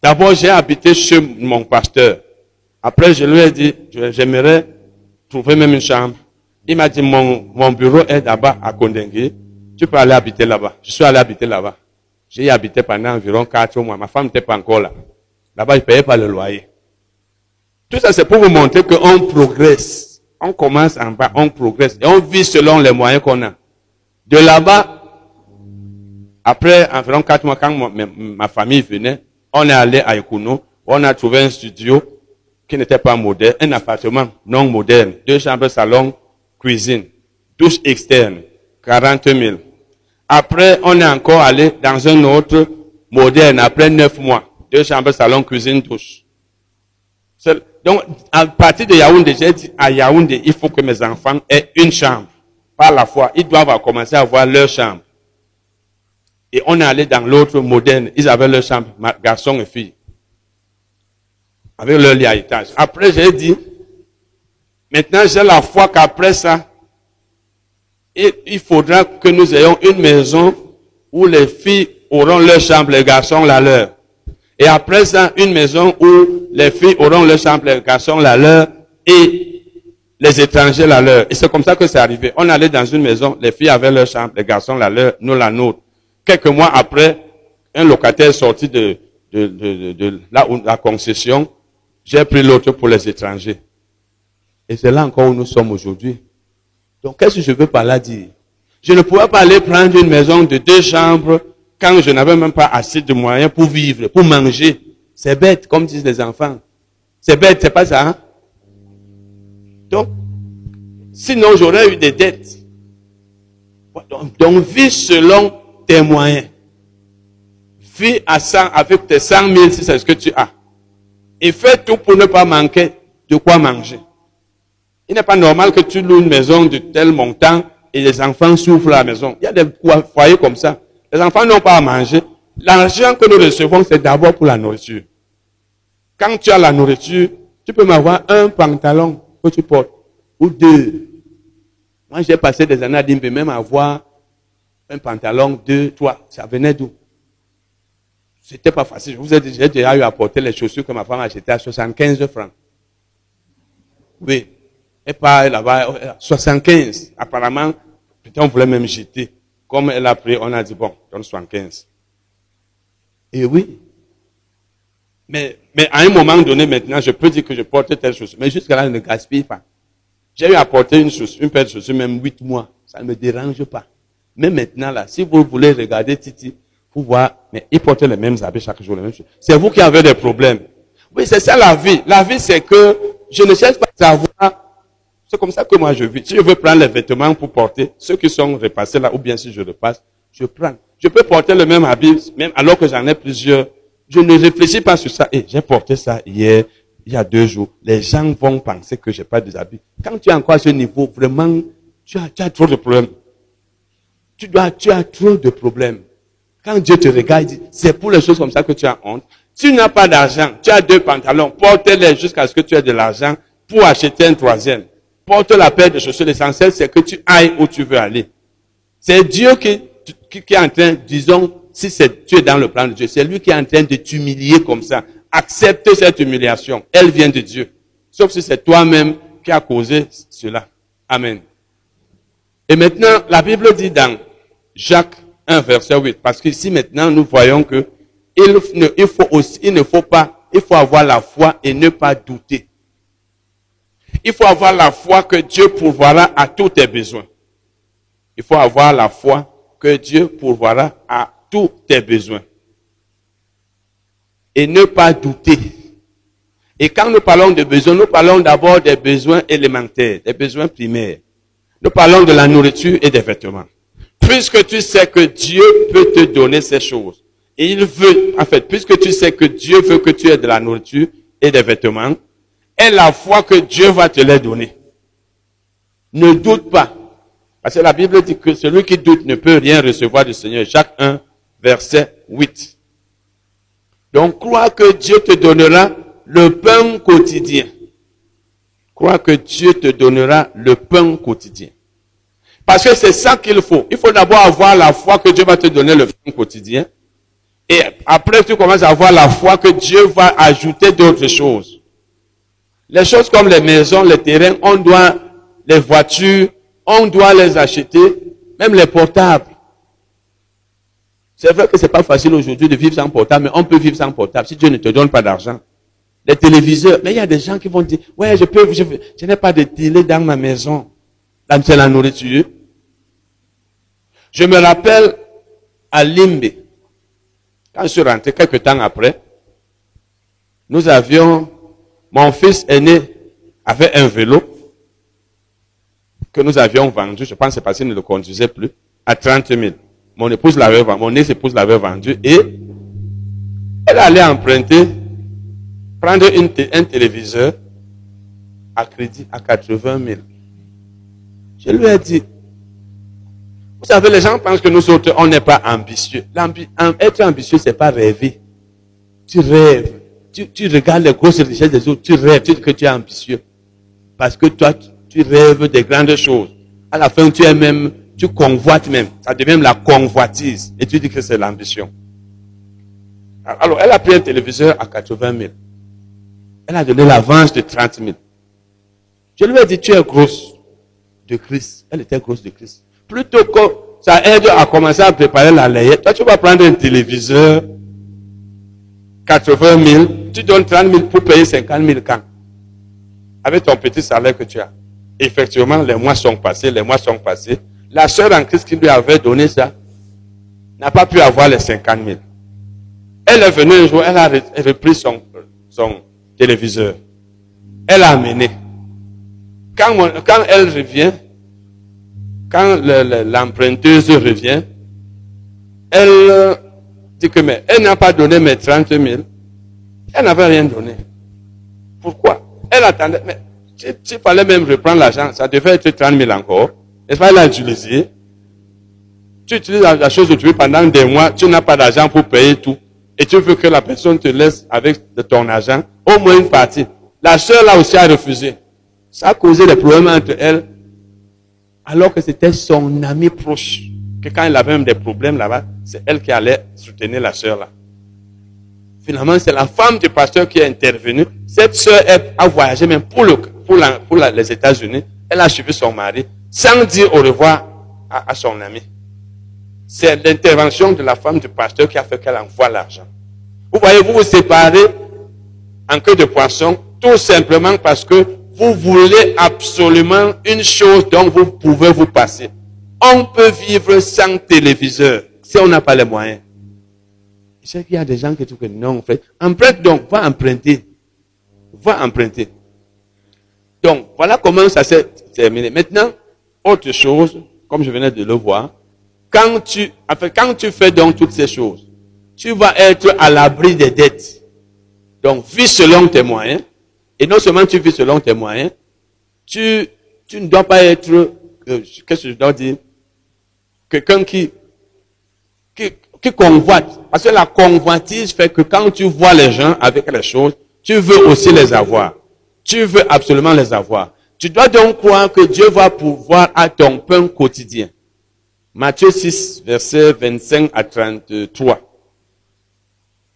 d'abord j'ai habité chez mon pasteur. Après, je lui ai dit, j'aimerais trouver même une chambre. Il m'a dit, mon, mon bureau est là-bas à Kondengue. Tu peux aller habiter là-bas. Je suis allé habiter là-bas. J'ai y habité pendant environ quatre mois. Ma femme n'était pas encore là. Là-bas, je ne payais pas le loyer. Tout ça, c'est pour vous montrer qu'on progresse. On commence en bas, on progresse. Et on vit selon les moyens qu'on a. De là-bas, après environ quatre mois, quand ma, famille venait, on est allé à Ekuno. On a trouvé un studio qui n'était pas moderne, un appartement non moderne. Deux chambres, salon, cuisine, douche externe, 40 000. Après, on est encore allé dans un autre moderne, après neuf mois. Deux chambres, salon, cuisine, douche. Donc, à partir de Yaoundé, j'ai dit à Yaoundé, il faut que mes enfants aient une chambre. Par la fois, ils doivent commencer à avoir leur chambre. Et on est allé dans l'autre moderne, ils avaient leur chambre, ma- garçon et fille. Avec leur lit à étage. Après, j'ai dit, maintenant j'ai la foi qu'après ça, il, il faudra que nous ayons une maison où les filles auront leur chambre, les garçons la leur. Et après ça, une maison où les filles auront leur chambre, les garçons la leur, et les étrangers la leur. Et c'est comme ça que c'est arrivé. On allait dans une maison, les filles avaient leur chambre, les garçons la leur, nous la nôtre. Quelques mois après, un locataire est sorti de, la concession, j'ai pris l'autre pour les étrangers. Et c'est là encore où nous sommes aujourd'hui. Donc, qu'est-ce que je veux par là dire? Je ne pouvais pas aller prendre une maison de deux chambres quand je n'avais même pas assez de moyens pour vivre, pour manger. C'est bête, comme disent les enfants. C'est bête, c'est pas ça. Hein? Donc, sinon j'aurais eu des dettes. Donc, vis selon tes moyens. Vis à 100, avec tes 100 000 si c'est ce que tu as. Et fais tout pour ne pas manquer de quoi manger. Il n'est pas normal que tu loues une maison de tel montant et les enfants souffrent à la maison. Il y a des foyers comme ça. Les enfants n'ont pas à manger. L'argent que nous recevons, c'est d'abord pour la nourriture. Quand tu as la nourriture, tu peux m'avoir un pantalon que tu portes, ou deux. Moi, j'ai passé des années à Dimbe, même avoir un pantalon, deux, trois. Ça venait d'où? C'était pas facile. Je vous ai dit, j'ai déjà eu à porter les chaussures que ma femme achetait à 75 francs. Oui. Et pas là-bas, 75. Apparemment, peut-être on voulait même jeter. Comme elle a pris, on a dit, bon, donne 75. Et oui. Mais, mais à un moment donné, maintenant, je peux dire que je porte telle chose. Mais jusqu'à là, je ne gaspille pas. J'ai eu à porter une, chaussure, une paire de chaussures, même 8 mois. Ça ne me dérange pas. Mais maintenant, là, si vous voulez regarder Titi, vous voir, mais il portait les mêmes habits chaque jour, les mêmes choses. C'est vous qui avez des problèmes. Oui, c'est ça la vie. La vie, c'est que je ne cherche pas à savoir. C'est comme ça que moi je vis. Si je veux prendre les vêtements pour porter, ceux qui sont repassés là, ou bien si je repasse, je prends. Je peux porter le même habit, même alors que j'en ai plusieurs. Je ne réfléchis pas sur ça. Et j'ai porté ça hier, il y a deux jours. Les gens vont penser que j'ai pas des habits. Quand tu es encore à ce niveau, vraiment, tu as, trop de problèmes. Tu dois, tu as trop de problèmes. Quand Dieu te regarde, c'est pour les choses comme ça que tu as honte. Tu n'as pas d'argent, tu as deux pantalons, porte-les jusqu'à ce que tu aies de l'argent pour acheter un troisième. Porte la paire de chaussures. L'essentiel, c'est que tu ailles où tu veux aller. C'est Dieu qui, qui, est en train, disons, si c'est, tu es dans le plan de Dieu, c'est lui qui est en train de t'humilier comme ça. Accepte cette humiliation. Elle vient de Dieu. Sauf si c'est toi-même qui as causé cela. Amen. Et maintenant, la Bible dit dans Jacques 1, verset 8, parce qu'ici maintenant, nous voyons que il ne, faut aussi, il ne faut pas, il faut avoir la foi et ne pas douter. Il faut avoir la foi que Dieu pourvoira à tous tes besoins. Il faut avoir la foi que Dieu pourvoira à tous tes besoins. Et ne pas douter. Et quand nous parlons de besoins, nous parlons d'abord des besoins élémentaires, des besoins primaires. Nous parlons de la nourriture et des vêtements. Puisque tu sais que Dieu peut te donner ces choses, et il veut, en fait, puisque tu sais que Dieu veut que tu aies de la nourriture et des vêtements, et la foi que Dieu va te les donner. Ne doute pas. Parce que la Bible dit que celui qui doute ne peut rien recevoir du Seigneur. Jacques 1, verset 8. Donc crois que Dieu te donnera le pain quotidien. Crois que Dieu te donnera le pain quotidien. Parce que c'est ça qu'il faut. Il faut d'abord avoir la foi que Dieu va te donner le pain quotidien. Et après, tu commences à avoir la foi que Dieu va ajouter d'autres choses. Les choses comme les maisons, les terrains, on doit, les voitures, on doit les acheter, même les portables. C'est vrai que c'est pas facile aujourd'hui de vivre sans portable, mais on peut vivre sans portable si Dieu ne te donne pas d'argent. Les téléviseurs, mais il y a des gens qui vont dire, ouais, je peux, je, je n'ai pas de télé dans ma maison. Là, c'est la nourriture. Je me rappelle à Limbe, quand je suis rentré quelques temps après, nous avions, mon fils aîné avait un vélo que nous avions vendu, je pense c'est parce qu'il ne le conduisait plus, à 30 000. Mon épouse l'avait vendu, mon ex-épouse l'avait vendu et elle allait emprunter, prendre un téléviseur à crédit à 80 000. Je lui ai dit, vous savez, les gens pensent que nous autres, on n'est pas ambitieux. être ambitieux, c'est pas rêver. Tu rêves. Tu, regardes les grosses richesses des autres, tu rêves, tu que tu es ambitieux. Parce que toi, tu rêves des grandes choses. À la fin, tu es même, tu convoites même. Ça devient la convoitise. Et tu dis que c'est l'ambition. Alors, elle a pris un téléviseur à 80 000. Elle a donné l'avance de 30 000. Je lui ai dit, tu es grosse de Christ. Elle était grosse de Christ. Plutôt que ça aide à commencer à préparer la layette, toi tu vas prendre un téléviseur, 80 000, tu donnes 30 000 pour payer 50 000 quand? Avec ton petit salaire que tu as. Effectivement, les mois sont passés, les mois sont passés. La sœur en Christ qui lui avait donné ça n'a pas pu avoir les 50 000. Elle est venue un jour, elle a repris son, son téléviseur. Elle a amené. Quand, quand elle revient, quand l'emprunteuse revient, elle que mais elle n'a pas donné mes 30 000. Elle n'avait rien donné. Pourquoi? Elle attendait. Mais s'il fallait même reprendre l'argent, ça devait être 30 000 encore. N'est-ce pas? Elle utilisé. Tu utilises la chose aujourd'hui pendant des mois, tu n'as pas d'argent pour payer tout. Et tu veux que la personne te laisse avec ton argent, au moins une partie. La sœur là aussi a refusé. Ça a causé des problèmes entre elle alors que c'était son ami proche. Que quand il avait même des problèmes là-bas, c'est elle qui allait soutenir la sœur là. Finalement, c'est la femme du pasteur qui est intervenue. Cette sœur a voyagé même pour, les États-Unis. Elle a suivi son mari sans dire au revoir à son ami. C'est l'intervention de la femme du pasteur qui a fait qu'elle envoie l'argent. Vous voyez, vous vous séparez en queue de poisson tout simplement parce que vous voulez absolument une chose dont vous pouvez vous passer. On peut vivre sans téléviseur si on n'a pas les moyens. Je sais qu'il y a des gens qui disent que non, en fait. Emprunte donc, va emprunter. Va emprunter. Donc, voilà comment ça s'est terminé. Maintenant, autre chose, comme je venais de le voir, quand tu, fais donc toutes ces choses, tu vas être à l'abri des dettes. Donc, vis selon tes moyens. Et non seulement tu vis selon tes moyens, tu, tu ne dois pas être, euh, qu'est-ce que je dois dire, quelqu'un qui, qui, qui convoite. Parce que la convoitise fait que quand tu vois les gens avec les choses, tu veux aussi les avoir. Tu veux absolument les avoir. Tu dois donc croire que Dieu va pouvoir à ton pain quotidien. Matthieu 6, verset 25 à 33.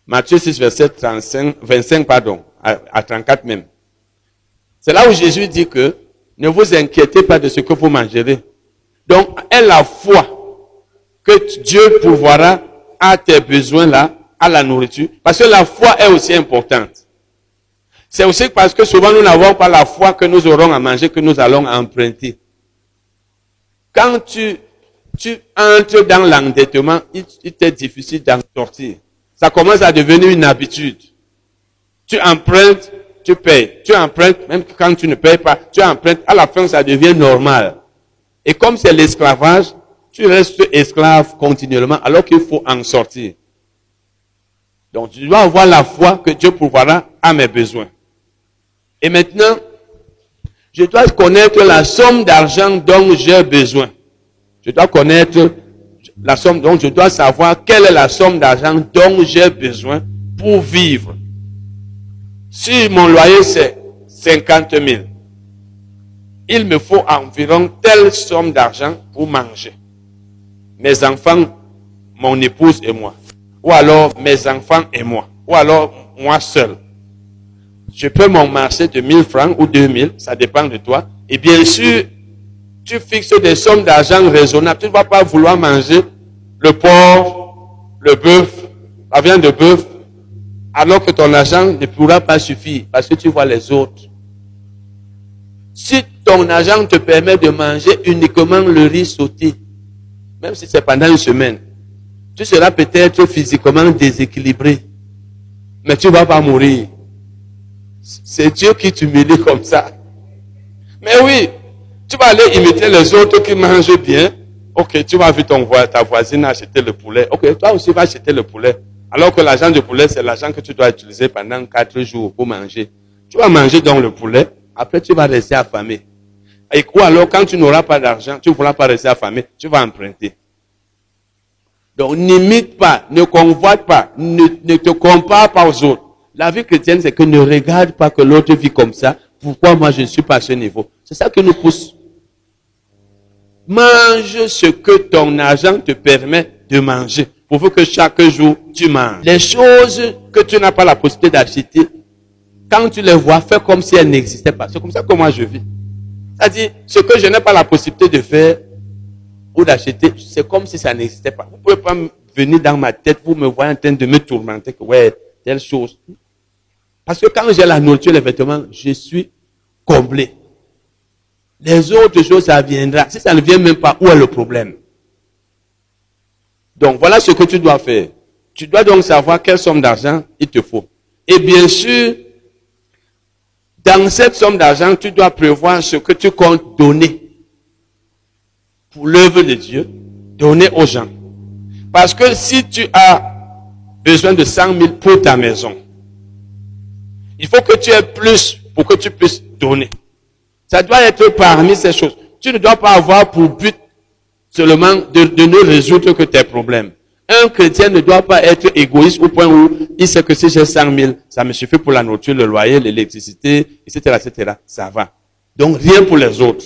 Matthieu 6, verset 35, 25, pardon, à, à 34 même. C'est là où Jésus dit que ne vous inquiétez pas de ce que vous mangerez. Donc, est la foi que Dieu pourvoira à tes besoins là, à la nourriture. Parce que la foi est aussi importante. C'est aussi parce que souvent nous n'avons pas la foi que nous aurons à manger, que nous allons emprunter. Quand tu, tu entres dans l'endettement, il, il t'est difficile d'en sortir. Ça commence à devenir une habitude. Tu empruntes, tu payes. Tu empruntes, même quand tu ne payes pas, tu empruntes. À la fin, ça devient normal. Et comme c'est l'esclavage, tu restes esclave continuellement alors qu'il faut en sortir. Donc tu dois avoir la foi que Dieu pourvoira à mes besoins. Et maintenant, je dois connaître la somme d'argent dont j'ai besoin. Je dois connaître la somme, donc je dois savoir quelle est la somme d'argent dont j'ai besoin pour vivre. Si mon loyer c'est 50 000, il me faut environ telle somme d'argent pour manger. Mes enfants, mon épouse et moi. Ou alors mes enfants et moi. Ou alors moi seul. Je peux m'en marcher de 1000 francs ou 2000, ça dépend de toi. Et bien sûr, tu fixes des sommes d'argent raisonnables. Tu ne vas pas vouloir manger le porc, le bœuf, la viande de bœuf, alors que ton argent ne pourra pas suffire parce que tu vois les autres. Si ton argent te permet de manger uniquement le riz sauté, même si c'est pendant une semaine, tu seras peut-être physiquement déséquilibré, mais tu ne vas pas mourir. C'est Dieu qui t'humilie comme ça. Mais oui, tu vas aller imiter les autres qui mangent bien. Ok, tu vas voir ton, ta voisine acheter le poulet. Ok, toi aussi vas acheter le poulet. Alors que l'argent du poulet, c'est l'argent que tu dois utiliser pendant quatre jours pour manger. Tu vas manger dans le poulet, après tu vas rester affamé. Et quoi alors, quand tu n'auras pas d'argent, tu ne pourras pas rester affamé, tu vas emprunter. Donc, n'imite pas, ne convoite pas, ne, ne te compare pas aux autres. La vie chrétienne, c'est que ne regarde pas que l'autre vit comme ça. Pourquoi moi je ne suis pas à ce niveau? C'est ça qui nous pousse. Mange ce que ton argent te permet de manger. Pour que chaque jour tu manges. Les choses que tu n'as pas la possibilité d'acheter, quand tu les vois, fais comme si elles n'existaient pas. C'est comme ça que moi je vis. C'est-à-dire, ce que je n'ai pas la possibilité de faire ou d'acheter, c'est comme si ça n'existait pas. Vous ne pouvez pas venir dans ma tête, vous me voyez en train de me tourmenter, que ouais, telle chose. Parce que quand j'ai la nourriture, les vêtements, je suis comblé. Les autres choses, ça viendra. Si ça ne vient même pas, où est le problème? Donc voilà ce que tu dois faire. Tu dois donc savoir quelle somme d'argent il te faut. Et bien sûr, dans cette somme d'argent, tu dois prévoir ce que tu comptes donner pour l'œuvre de Dieu, donner aux gens. Parce que si tu as besoin de 100 000 pour ta maison, il faut que tu aies plus pour que tu puisses donner. Ça doit être parmi ces choses. Tu ne dois pas avoir pour but seulement de, ne résoudre que tes problèmes. Un chrétien ne doit pas être égoïste au point où il sait que si j'ai 100 000, ça me suffit pour la nourriture, le loyer, l'électricité, etc., etc. Ça va. Donc rien pour les autres.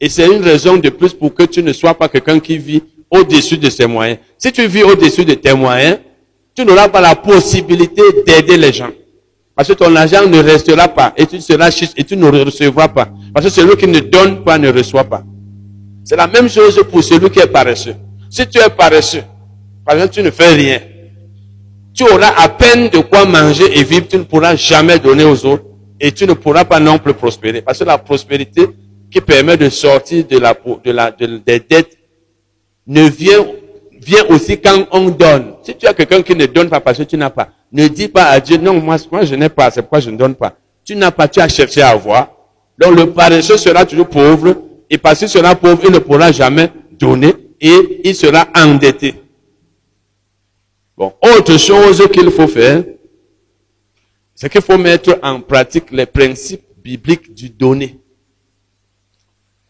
Et c'est une raison de plus pour que tu ne sois pas quelqu'un qui vit au-dessus de ses moyens. Si tu vis au-dessus de tes moyens, tu n'auras pas la possibilité d'aider les gens. Parce que ton argent ne restera pas et tu seras et tu ne recevras pas. Parce que celui qui ne donne pas ne reçoit pas. C'est la même chose pour celui qui est paresseux. Si tu es paresseux, par exemple, tu ne fais rien, tu auras à peine de quoi manger et vivre, tu ne pourras jamais donner aux autres et tu ne pourras pas non plus prospérer. Parce que la prospérité qui permet de sortir de la, de la, des dettes ne vient, vient aussi quand on donne. Si tu as quelqu'un qui ne donne pas parce que tu n'as pas, ne dis pas à Dieu, non, moi, moi je n'ai pas, c'est pourquoi je ne donne pas. Tu n'as pas, tu as cherché à avoir. Donc le paresseux sera toujours pauvre, et parce qu'il sera pauvre, il ne pourra jamais donner, et il sera endetté. Autre chose qu'il faut faire, c'est qu'il faut mettre en pratique les principes bibliques du donner.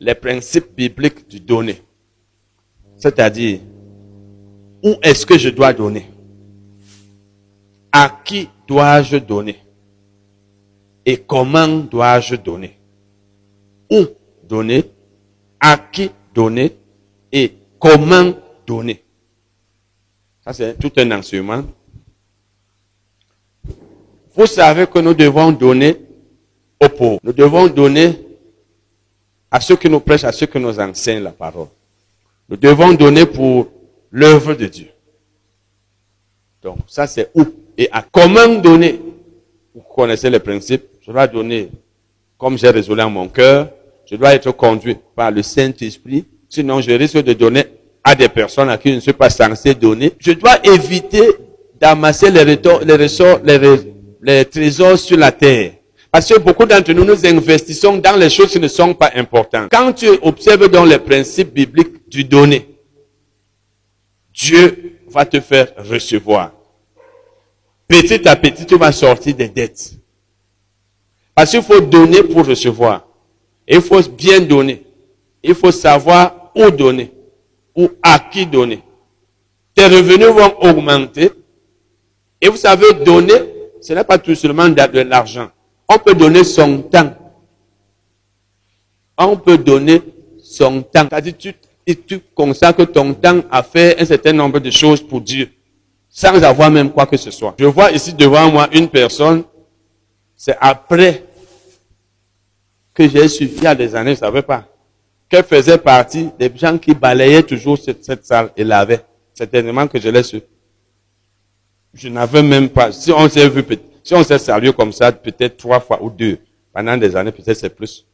Les principes bibliques du donner. C'est-à-dire, où est-ce que je dois donner? À qui dois-je donner? Et comment dois-je donner? Où donner? À qui donner? Et comment donner? Ça, c'est tout un enseignement. Vous savez que nous devons donner aux pauvres. Nous devons donner à ceux qui nous prêchent, à ceux qui nous enseignent la parole. Nous devons donner pour l'œuvre de Dieu. Donc, ça c'est où et à comment donner. Vous connaissez les principes. Je dois donner comme j'ai résolu en mon cœur. Je dois être conduit par le Saint-Esprit. Sinon, je risque de donner à des personnes à qui je ne suis pas censé donner. Je dois éviter d'amasser les, ressorts, les, les trésors sur la terre. Parce que beaucoup d'entre nous, nous investissons dans les choses qui ne sont pas importantes. Quand tu observes dans les principes bibliques du donner, Dieu va te faire recevoir. Petit à petit, tu vas sortir des dettes. Parce qu'il faut donner pour recevoir. Il faut bien donner. Il faut savoir où donner ou à qui donner. Tes revenus vont augmenter. Et vous savez, donner, ce n'est pas tout seulement de l'argent. On peut donner son temps. On peut donner son temps. C'est-à-dire, tu, tu consacres ton temps à faire un certain nombre de choses pour Dieu, sans avoir même quoi que ce soit. Je vois ici devant moi une personne, c'est après que j'ai su, il y a des années, je ne savais pas, qu'elle faisait partie des gens qui balayaient toujours cette, salle et lavaient. Certainement que je l'ai su. Je n'avais même pas, si on s'est vu, si on s'est salué comme ça, peut-être trois fois ou deux, pendant des années, peut-être c'est plus.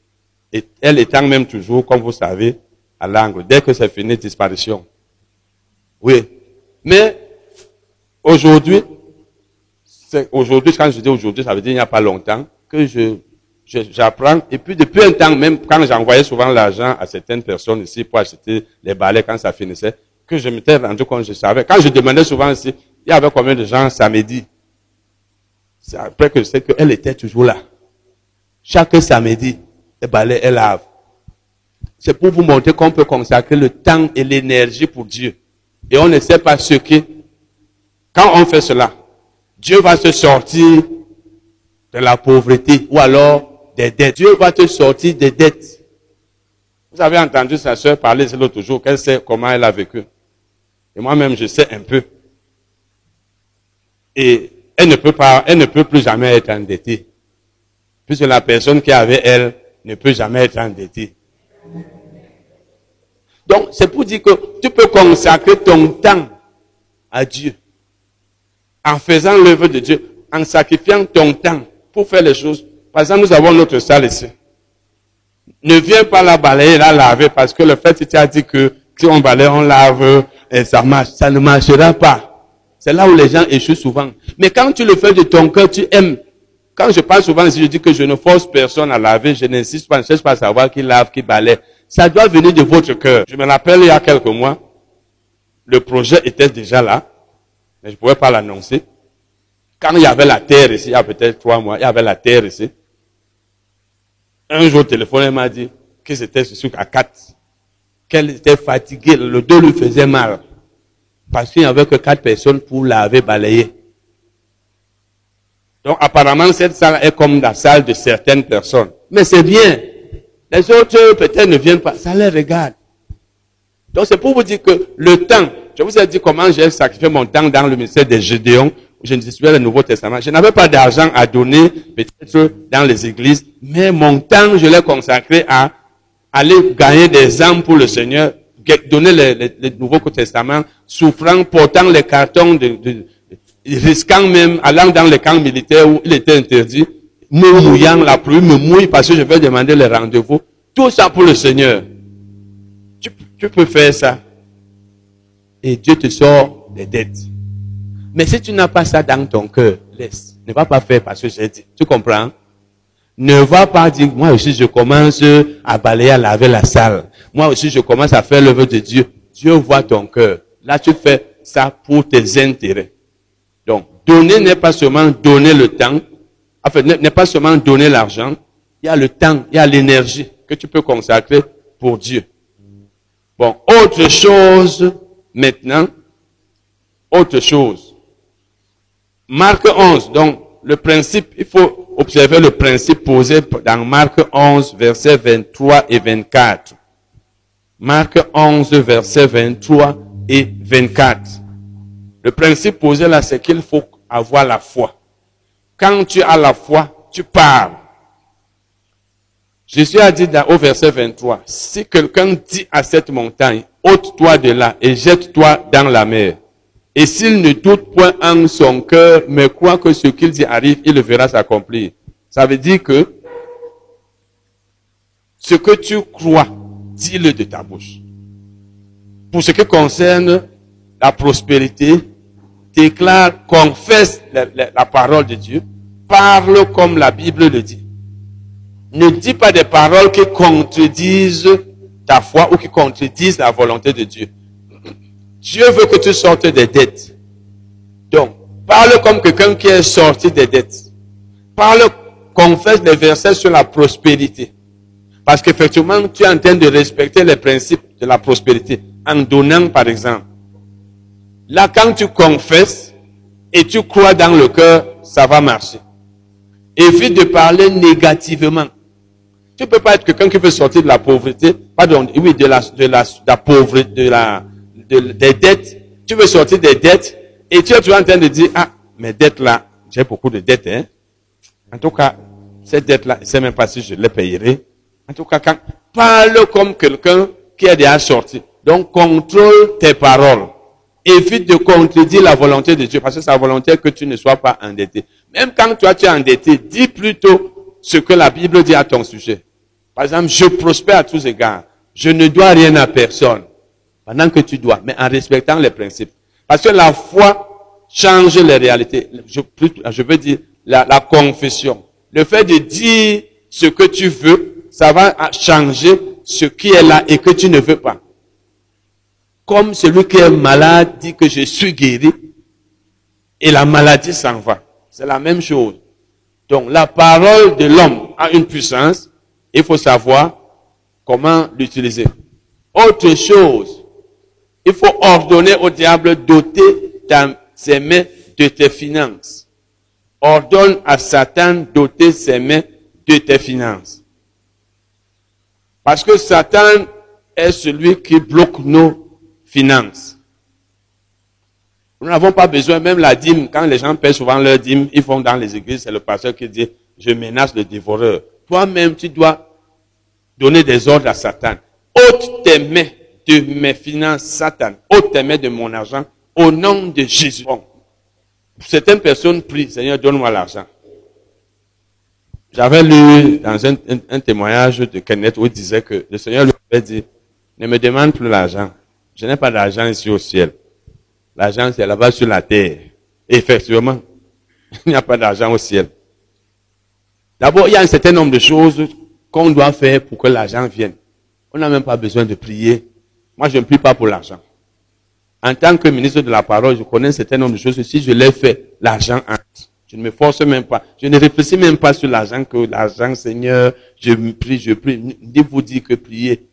Et elle étant même toujours, comme vous savez, à l'angle. Dès que c'est fini, disparition. Oui. Mais, aujourd'hui, aujourd'hui, quand je dis aujourd'hui, ça veut dire il n'y a pas longtemps, que je, j'apprends. Et puis, depuis un temps, même quand j'envoyais souvent l'argent à certaines personnes ici pour acheter les balais quand ça finissait, que je m'étais rendu compte, je savais. Quand je demandais souvent ici, il y avait combien de gens samedi? C'est après que je sais qu'elle était toujours là. Chaque samedi, les balais, elle lave. C'est pour vous montrer qu'on peut consacrer le temps et l'énergie pour Dieu. Et on ne sait pas ce que, quand on fait cela, Dieu va se sortir de la pauvreté ou alors des dettes. Dieu va te sortir des dettes. Vous avez entendu sa soeur parler l'autre jour, qu'elle sait comment elle a vécu. Et moi-même, je sais un peu. Et elle ne peut pas, elle ne peut plus jamais être endettée. Puisque la personne qui avait elle ne peut jamais être endettée. Donc, c'est pour dire que tu peux consacrer ton temps à Dieu. En faisant l'œuvre de Dieu, en sacrifiant ton temps pour faire les choses. Par exemple, nous avons notre salle ici. Ne viens pas la balayer, la laver, parce que le fait tu as dit que si on balaye, on lave, et ça marche. Ça ne marchera pas. C'est là où les gens échouent souvent. Mais quand tu le fais de ton cœur, tu aimes. Quand je parle souvent ici, je dis que je ne force personne à laver, je n'insiste pas, je ne cherche pas à savoir qui lave, qui balaye. Ça doit venir de votre cœur. Je me rappelle il y a quelques mois, le projet était déjà là, mais je ne pouvais pas l'annoncer. Quand il y avait la terre ici, il y a peut-être trois mois, il y avait la terre ici. Un jour, le téléphone, elle m'a dit que c'était sur à quatre, qu'elle était fatiguée, le dos lui faisait mal. Parce qu'il n'y avait que quatre personnes pour laver, balayer. Donc apparemment, cette salle est comme la salle de certaines personnes. Mais c'est bien. Les autres, peut-être, ne viennent pas. Ça les regarde. Donc c'est pour vous dire que le temps, je vous ai dit comment j'ai sacrifié mon temps dans le ministère des Gédéons, où je distribuais le Nouveau Testament. Je n'avais pas d'argent à donner, peut-être, dans les églises, mais mon temps, je l'ai consacré à aller gagner des âmes pour le Seigneur, donner le, Nouveau Testament, souffrant, portant les cartons, de, risquant même, allant dans les camps militaires où il était interdit, me mouillant, la pluie me mouille parce que je vais demander les rendez-vous. Tout ça pour le Seigneur. Tu, tu peux faire ça. Et Dieu te sort des dettes. Mais si tu n'as pas ça dans ton cœur, laisse. Ne va pas faire parce que j'ai dit. Tu comprends? Ne va pas dire, moi aussi je commence à balayer, à laver la salle. Moi aussi je commence à faire l'œuvre de Dieu. Dieu voit ton cœur. Là tu fais ça pour tes intérêts. Donc, donner n'est pas seulement donner le temps, enfin, n'est pas seulement donner l'argent, il y a le temps, il y a l'énergie que tu peux consacrer pour Dieu. Bon, autre chose maintenant, autre chose. Marc 11, donc le principe, il faut observer le principe posé dans Marc 11, versets 23 et 24. Marc 11, versets 23 et 24. Le principe posé là, c'est qu'il faut avoir la foi. Quand tu as la foi, tu parles. Jésus a dit au verset 23, si quelqu'un dit à cette montagne, ôte-toi de là et jette-toi dans la mer, et s'il ne doute point en son cœur, mais croit que ce qu'il dit arrive, il le verra s'accomplir. Ça veut dire que ce que tu crois, dis-le de ta bouche. Pour ce qui concerne la prospérité, déclare, confesse la, la parole de Dieu, parle comme la Bible le dit. Ne dis pas des paroles qui contredisent ta foi ou qui contredisent la volonté de Dieu. Dieu veut que tu sortes des dettes. Donc, parle comme quelqu'un qui est sorti des dettes. Parle, confesse des versets sur la prospérité. Parce qu'effectivement, tu es en train de respecter les principes de la prospérité en donnant, par exemple. Là, quand tu confesses et tu crois dans le cœur, ça va marcher. Évite de parler négativement. Tu peux pas être quelqu'un qui veut sortir de la pauvreté, pardon, oui, de la, de de la pauvreté, de la, de, des dettes. Tu veux sortir des dettes et tu es toujours en train de dire, ah, mes dettes là, j'ai beaucoup de dettes, hein. En tout cas, cette dette-là, je sais même pas si je les payerai. En tout cas, quand, parle comme quelqu'un qui est déjà sorti. Donc, contrôle tes paroles. Évite de contredire la volonté de Dieu, parce que sa volonté que tu ne sois pas endetté. Même quand toi tu es endetté, dis plutôt ce que la Bible dit à ton sujet. Par exemple, je prospère à tous égards. Je ne dois rien à personne. Pendant que tu dois, mais en respectant les principes. Parce que la foi change les réalités. Je, veux dire, la confession. Le fait de dire ce que tu veux, ça va changer ce qui est là et que tu ne veux pas. Comme celui qui est malade dit que je suis guéri et la maladie s'en va. C'est la même chose. Donc la parole de l'homme a une puissance il faut savoir comment l'utiliser. Autre chose, il faut ordonner au diable doter ses mains de tes finances. Ordonne à Satan doter ses mains de tes finances. Parce que Satan est celui qui bloque nos finances. Nous n'avons pas besoin, même la dîme, quand les gens paient souvent leur dîme, ils font dans les églises, c'est le pasteur qui dit, je menace le dévoreur. Toi-même, tu dois donner des ordres à Satan. Ôte tes mains de mes finances, Satan. Ôte tes mains de mon argent au nom de Jésus. Bon. Certaines personnes prient, Seigneur, donne-moi l'argent. J'avais lu dans un, témoignage de Kenneth où il disait que le Seigneur lui avait dit, ne me demande plus l'argent. Je n'ai pas d'argent ici au ciel. L'argent, c'est là-bas sur la terre. Effectivement, il n'y a pas d'argent au ciel. D'abord, il y a un certain nombre de choses qu'on doit faire pour que l'argent vienne. On n'a même pas besoin de prier. Moi, je ne prie pas pour l'argent. En tant que ministre de la parole, je connais un certain nombre de choses. Si je l'ai fait, l'argent entre. Je ne me force même pas. Je ne réfléchis même pas sur l'argent que l'argent, Seigneur, je prie, je prie. Ni vous dire que prier.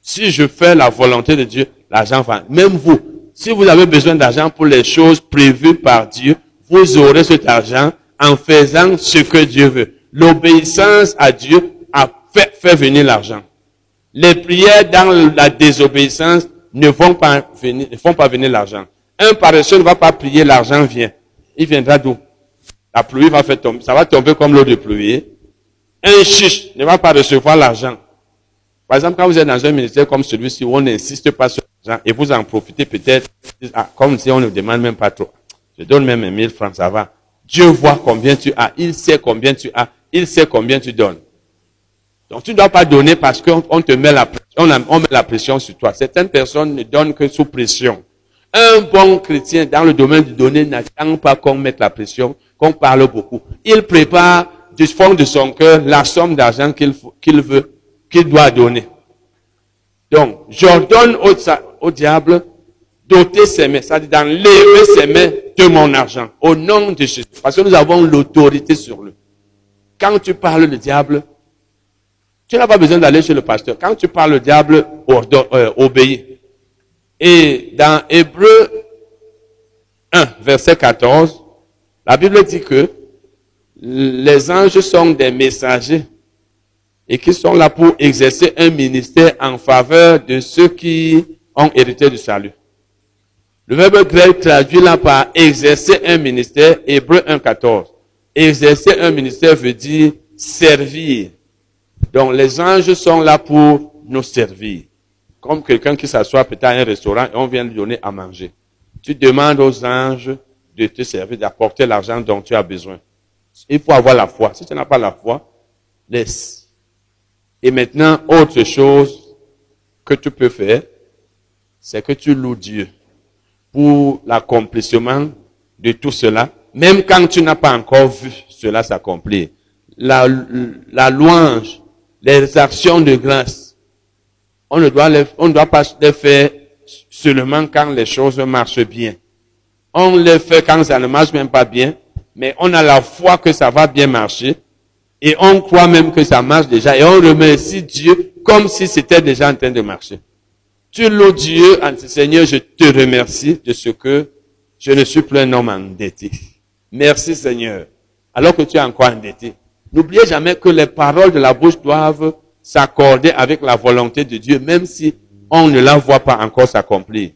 Si je fais la volonté de Dieu, l'argent va. Même vous, si vous avez besoin d'argent pour les choses prévues par Dieu, vous aurez cet argent en faisant ce que Dieu veut. L'obéissance à Dieu a fait, fait venir l'argent. Les prières dans la désobéissance ne font pas venir l'argent. Un paresseux ne va pas prier, l'argent vient. Il viendra d'où? La pluie va faire tomber, ça va tomber comme l'eau de pluie. Un chiche ne va pas recevoir l'argent. Par exemple, quand vous êtes dans un ministère comme celui-ci on n'insiste pas sur l'argent et vous en profitez peut-être, ah, comme si on ne demande même pas trop. Je donne même 1000 francs, ça va. Dieu voit combien tu as, il sait combien tu as, il sait combien tu donnes. Donc tu ne dois pas donner parce qu'on te met la on, on met la pression sur toi. Certaines personnes ne donnent que sous pression. Un bon chrétien dans le domaine du donner n'attend pas qu'on mette la pression, qu'on parle beaucoup. Il prépare du fond de son cœur la somme d'argent qu'il veut, qu'il doit donner. Donc, j'ordonne au, au diable doter ses mains, c'est-à-dire d'enlever ses mains de mon argent, au nom de Jésus. Parce que nous avons l'autorité sur lui. Quand tu parles le diable, tu n'as pas besoin d'aller chez le pasteur. Quand tu parles le diable, euh, obéis. Et dans Hébreu 1, verset 14, la Bible dit que les anges sont des messagers et qui sont là pour exercer un ministère en faveur de ceux qui ont hérité du salut. Le verbe grec traduit là par exercer un ministère, Hébreu 1.14. Exercer un ministère veut dire servir. Donc les anges sont là pour nous servir. Comme quelqu'un qui s'assoit peut-être à un restaurant et on vient lui donner à manger. Tu demandes aux anges de te servir, d'apporter l'argent dont tu as besoin. Il faut avoir la foi. Si tu n'as pas la foi, laisse. Et maintenant, autre chose que tu peux faire, c'est que tu loues Dieu pour l'accomplissement de tout cela, même quand tu n'as pas encore vu cela s'accomplir. la, la louange, les actions de grâce, on ne doit les, pas les faire seulement quand les choses marchent bien. On les fait quand ça ne marche même pas bien, mais on a la foi que ça va bien marcher et on croit même que ça marche déjà et on remercie Dieu comme si c'était déjà en train de marcher. Tu loues Dieu en Seigneur, je te remercie de ce que je ne suis plus un homme endetté. Merci Seigneur. Alors que tu es encore endetté. N'oubliez jamais que les paroles de la bouche doivent s'accorder avec la volonté de Dieu, même si on ne la voit pas encore s'accomplir.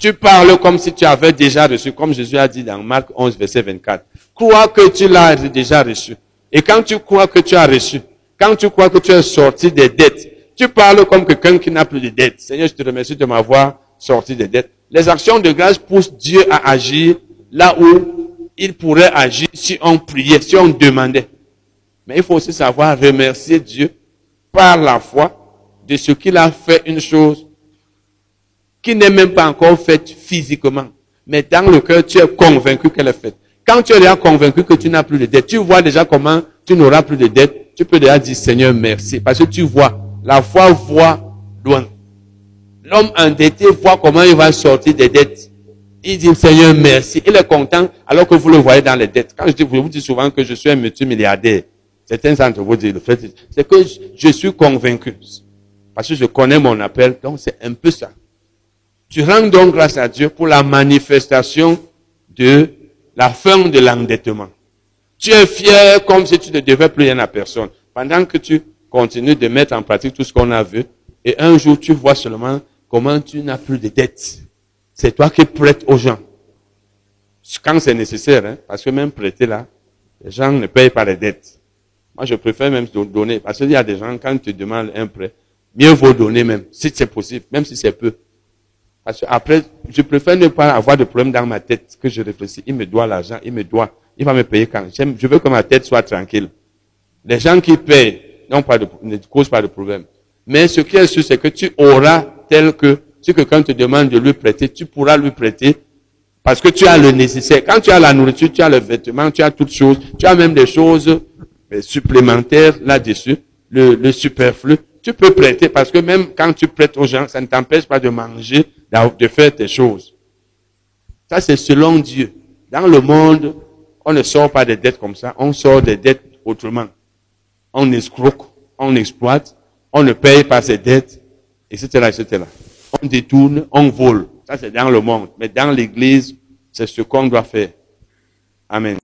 Tu parles comme si tu avais déjà reçu, comme Jésus a dit dans Marc 11, verset 24. Crois que tu l'as déjà reçu. Et quand tu crois que tu as reçu, quand tu crois que tu es sorti des dettes, tu parles comme quelqu'un qui n'a plus de dettes. Seigneur, je te remercie de m'avoir sorti des dettes. Les actions de grâce poussent Dieu à agir là où il pourrait agir si on priait, si on demandait. Mais il faut aussi savoir remercier Dieu par la foi de ce qu'il a fait une chose qui n'est même pas encore faite physiquement. Mais dans le cœur, tu es convaincu qu'elle est faite. Quand tu es déjà convaincu que tu n'as plus de dette, tu vois déjà comment tu n'auras plus de dette, tu peux déjà dire Seigneur merci. Parce que tu vois, la foi voit loin. L'homme endetté voit comment il va sortir des dettes. Il dit Seigneur merci. Il est content alors que vous le voyez dans les dettes. Quand je, dis, je vous dis souvent que je suis un multimilliardaire, certains d'entre vous disent le fait, c'est que je suis convaincu. Parce que je connais mon appel, donc c'est un peu ça. Tu rends donc grâce à Dieu pour la manifestation de la fin de l'endettement. Tu es fier comme si tu ne devais plus rien à personne. Pendant que tu continues de mettre en pratique tout ce qu'on a vu, et un jour tu vois seulement comment tu n'as plus de dettes. C'est toi qui prêtes aux gens. Quand c'est nécessaire, hein, parce que même prêter là, les gens ne payent pas les dettes. Moi, je préfère même donner, parce qu'il y a des gens, quand tu demandes un prêt, mieux vaut donner même, si c'est possible, même si c'est peu. Parce que après, je préfère ne pas avoir de problème dans ma tête que je réfléchis. Il me doit l'argent, il me doit, il va me payer quand. Je veux que ma tête soit tranquille. Les gens qui payent n'ont pas de, ne causent pas de problème. Mais ce qui est sûr, c'est que tu auras tel que si quelqu'un te demande de lui prêter, tu pourras lui prêter parce que tu as le nécessaire. Quand tu as la nourriture, tu as le vêtement, tu as toutes choses, tu as même des choses supplémentaires là-dessus, le, le superflu. Tu peux prêter parce que même quand tu prêtes aux gens, ça ne t'empêche pas de manger, de faire tes choses. Ça, c'est selon Dieu. Dans le monde, on ne sort pas des dettes comme ça, on sort des dettes autrement. On escroque, on exploite, on ne paye pas ses dettes, etc., etc. On détourne, on vole. Ça, c'est dans le monde. Mais dans l'église, c'est ce qu'on doit faire. Amen.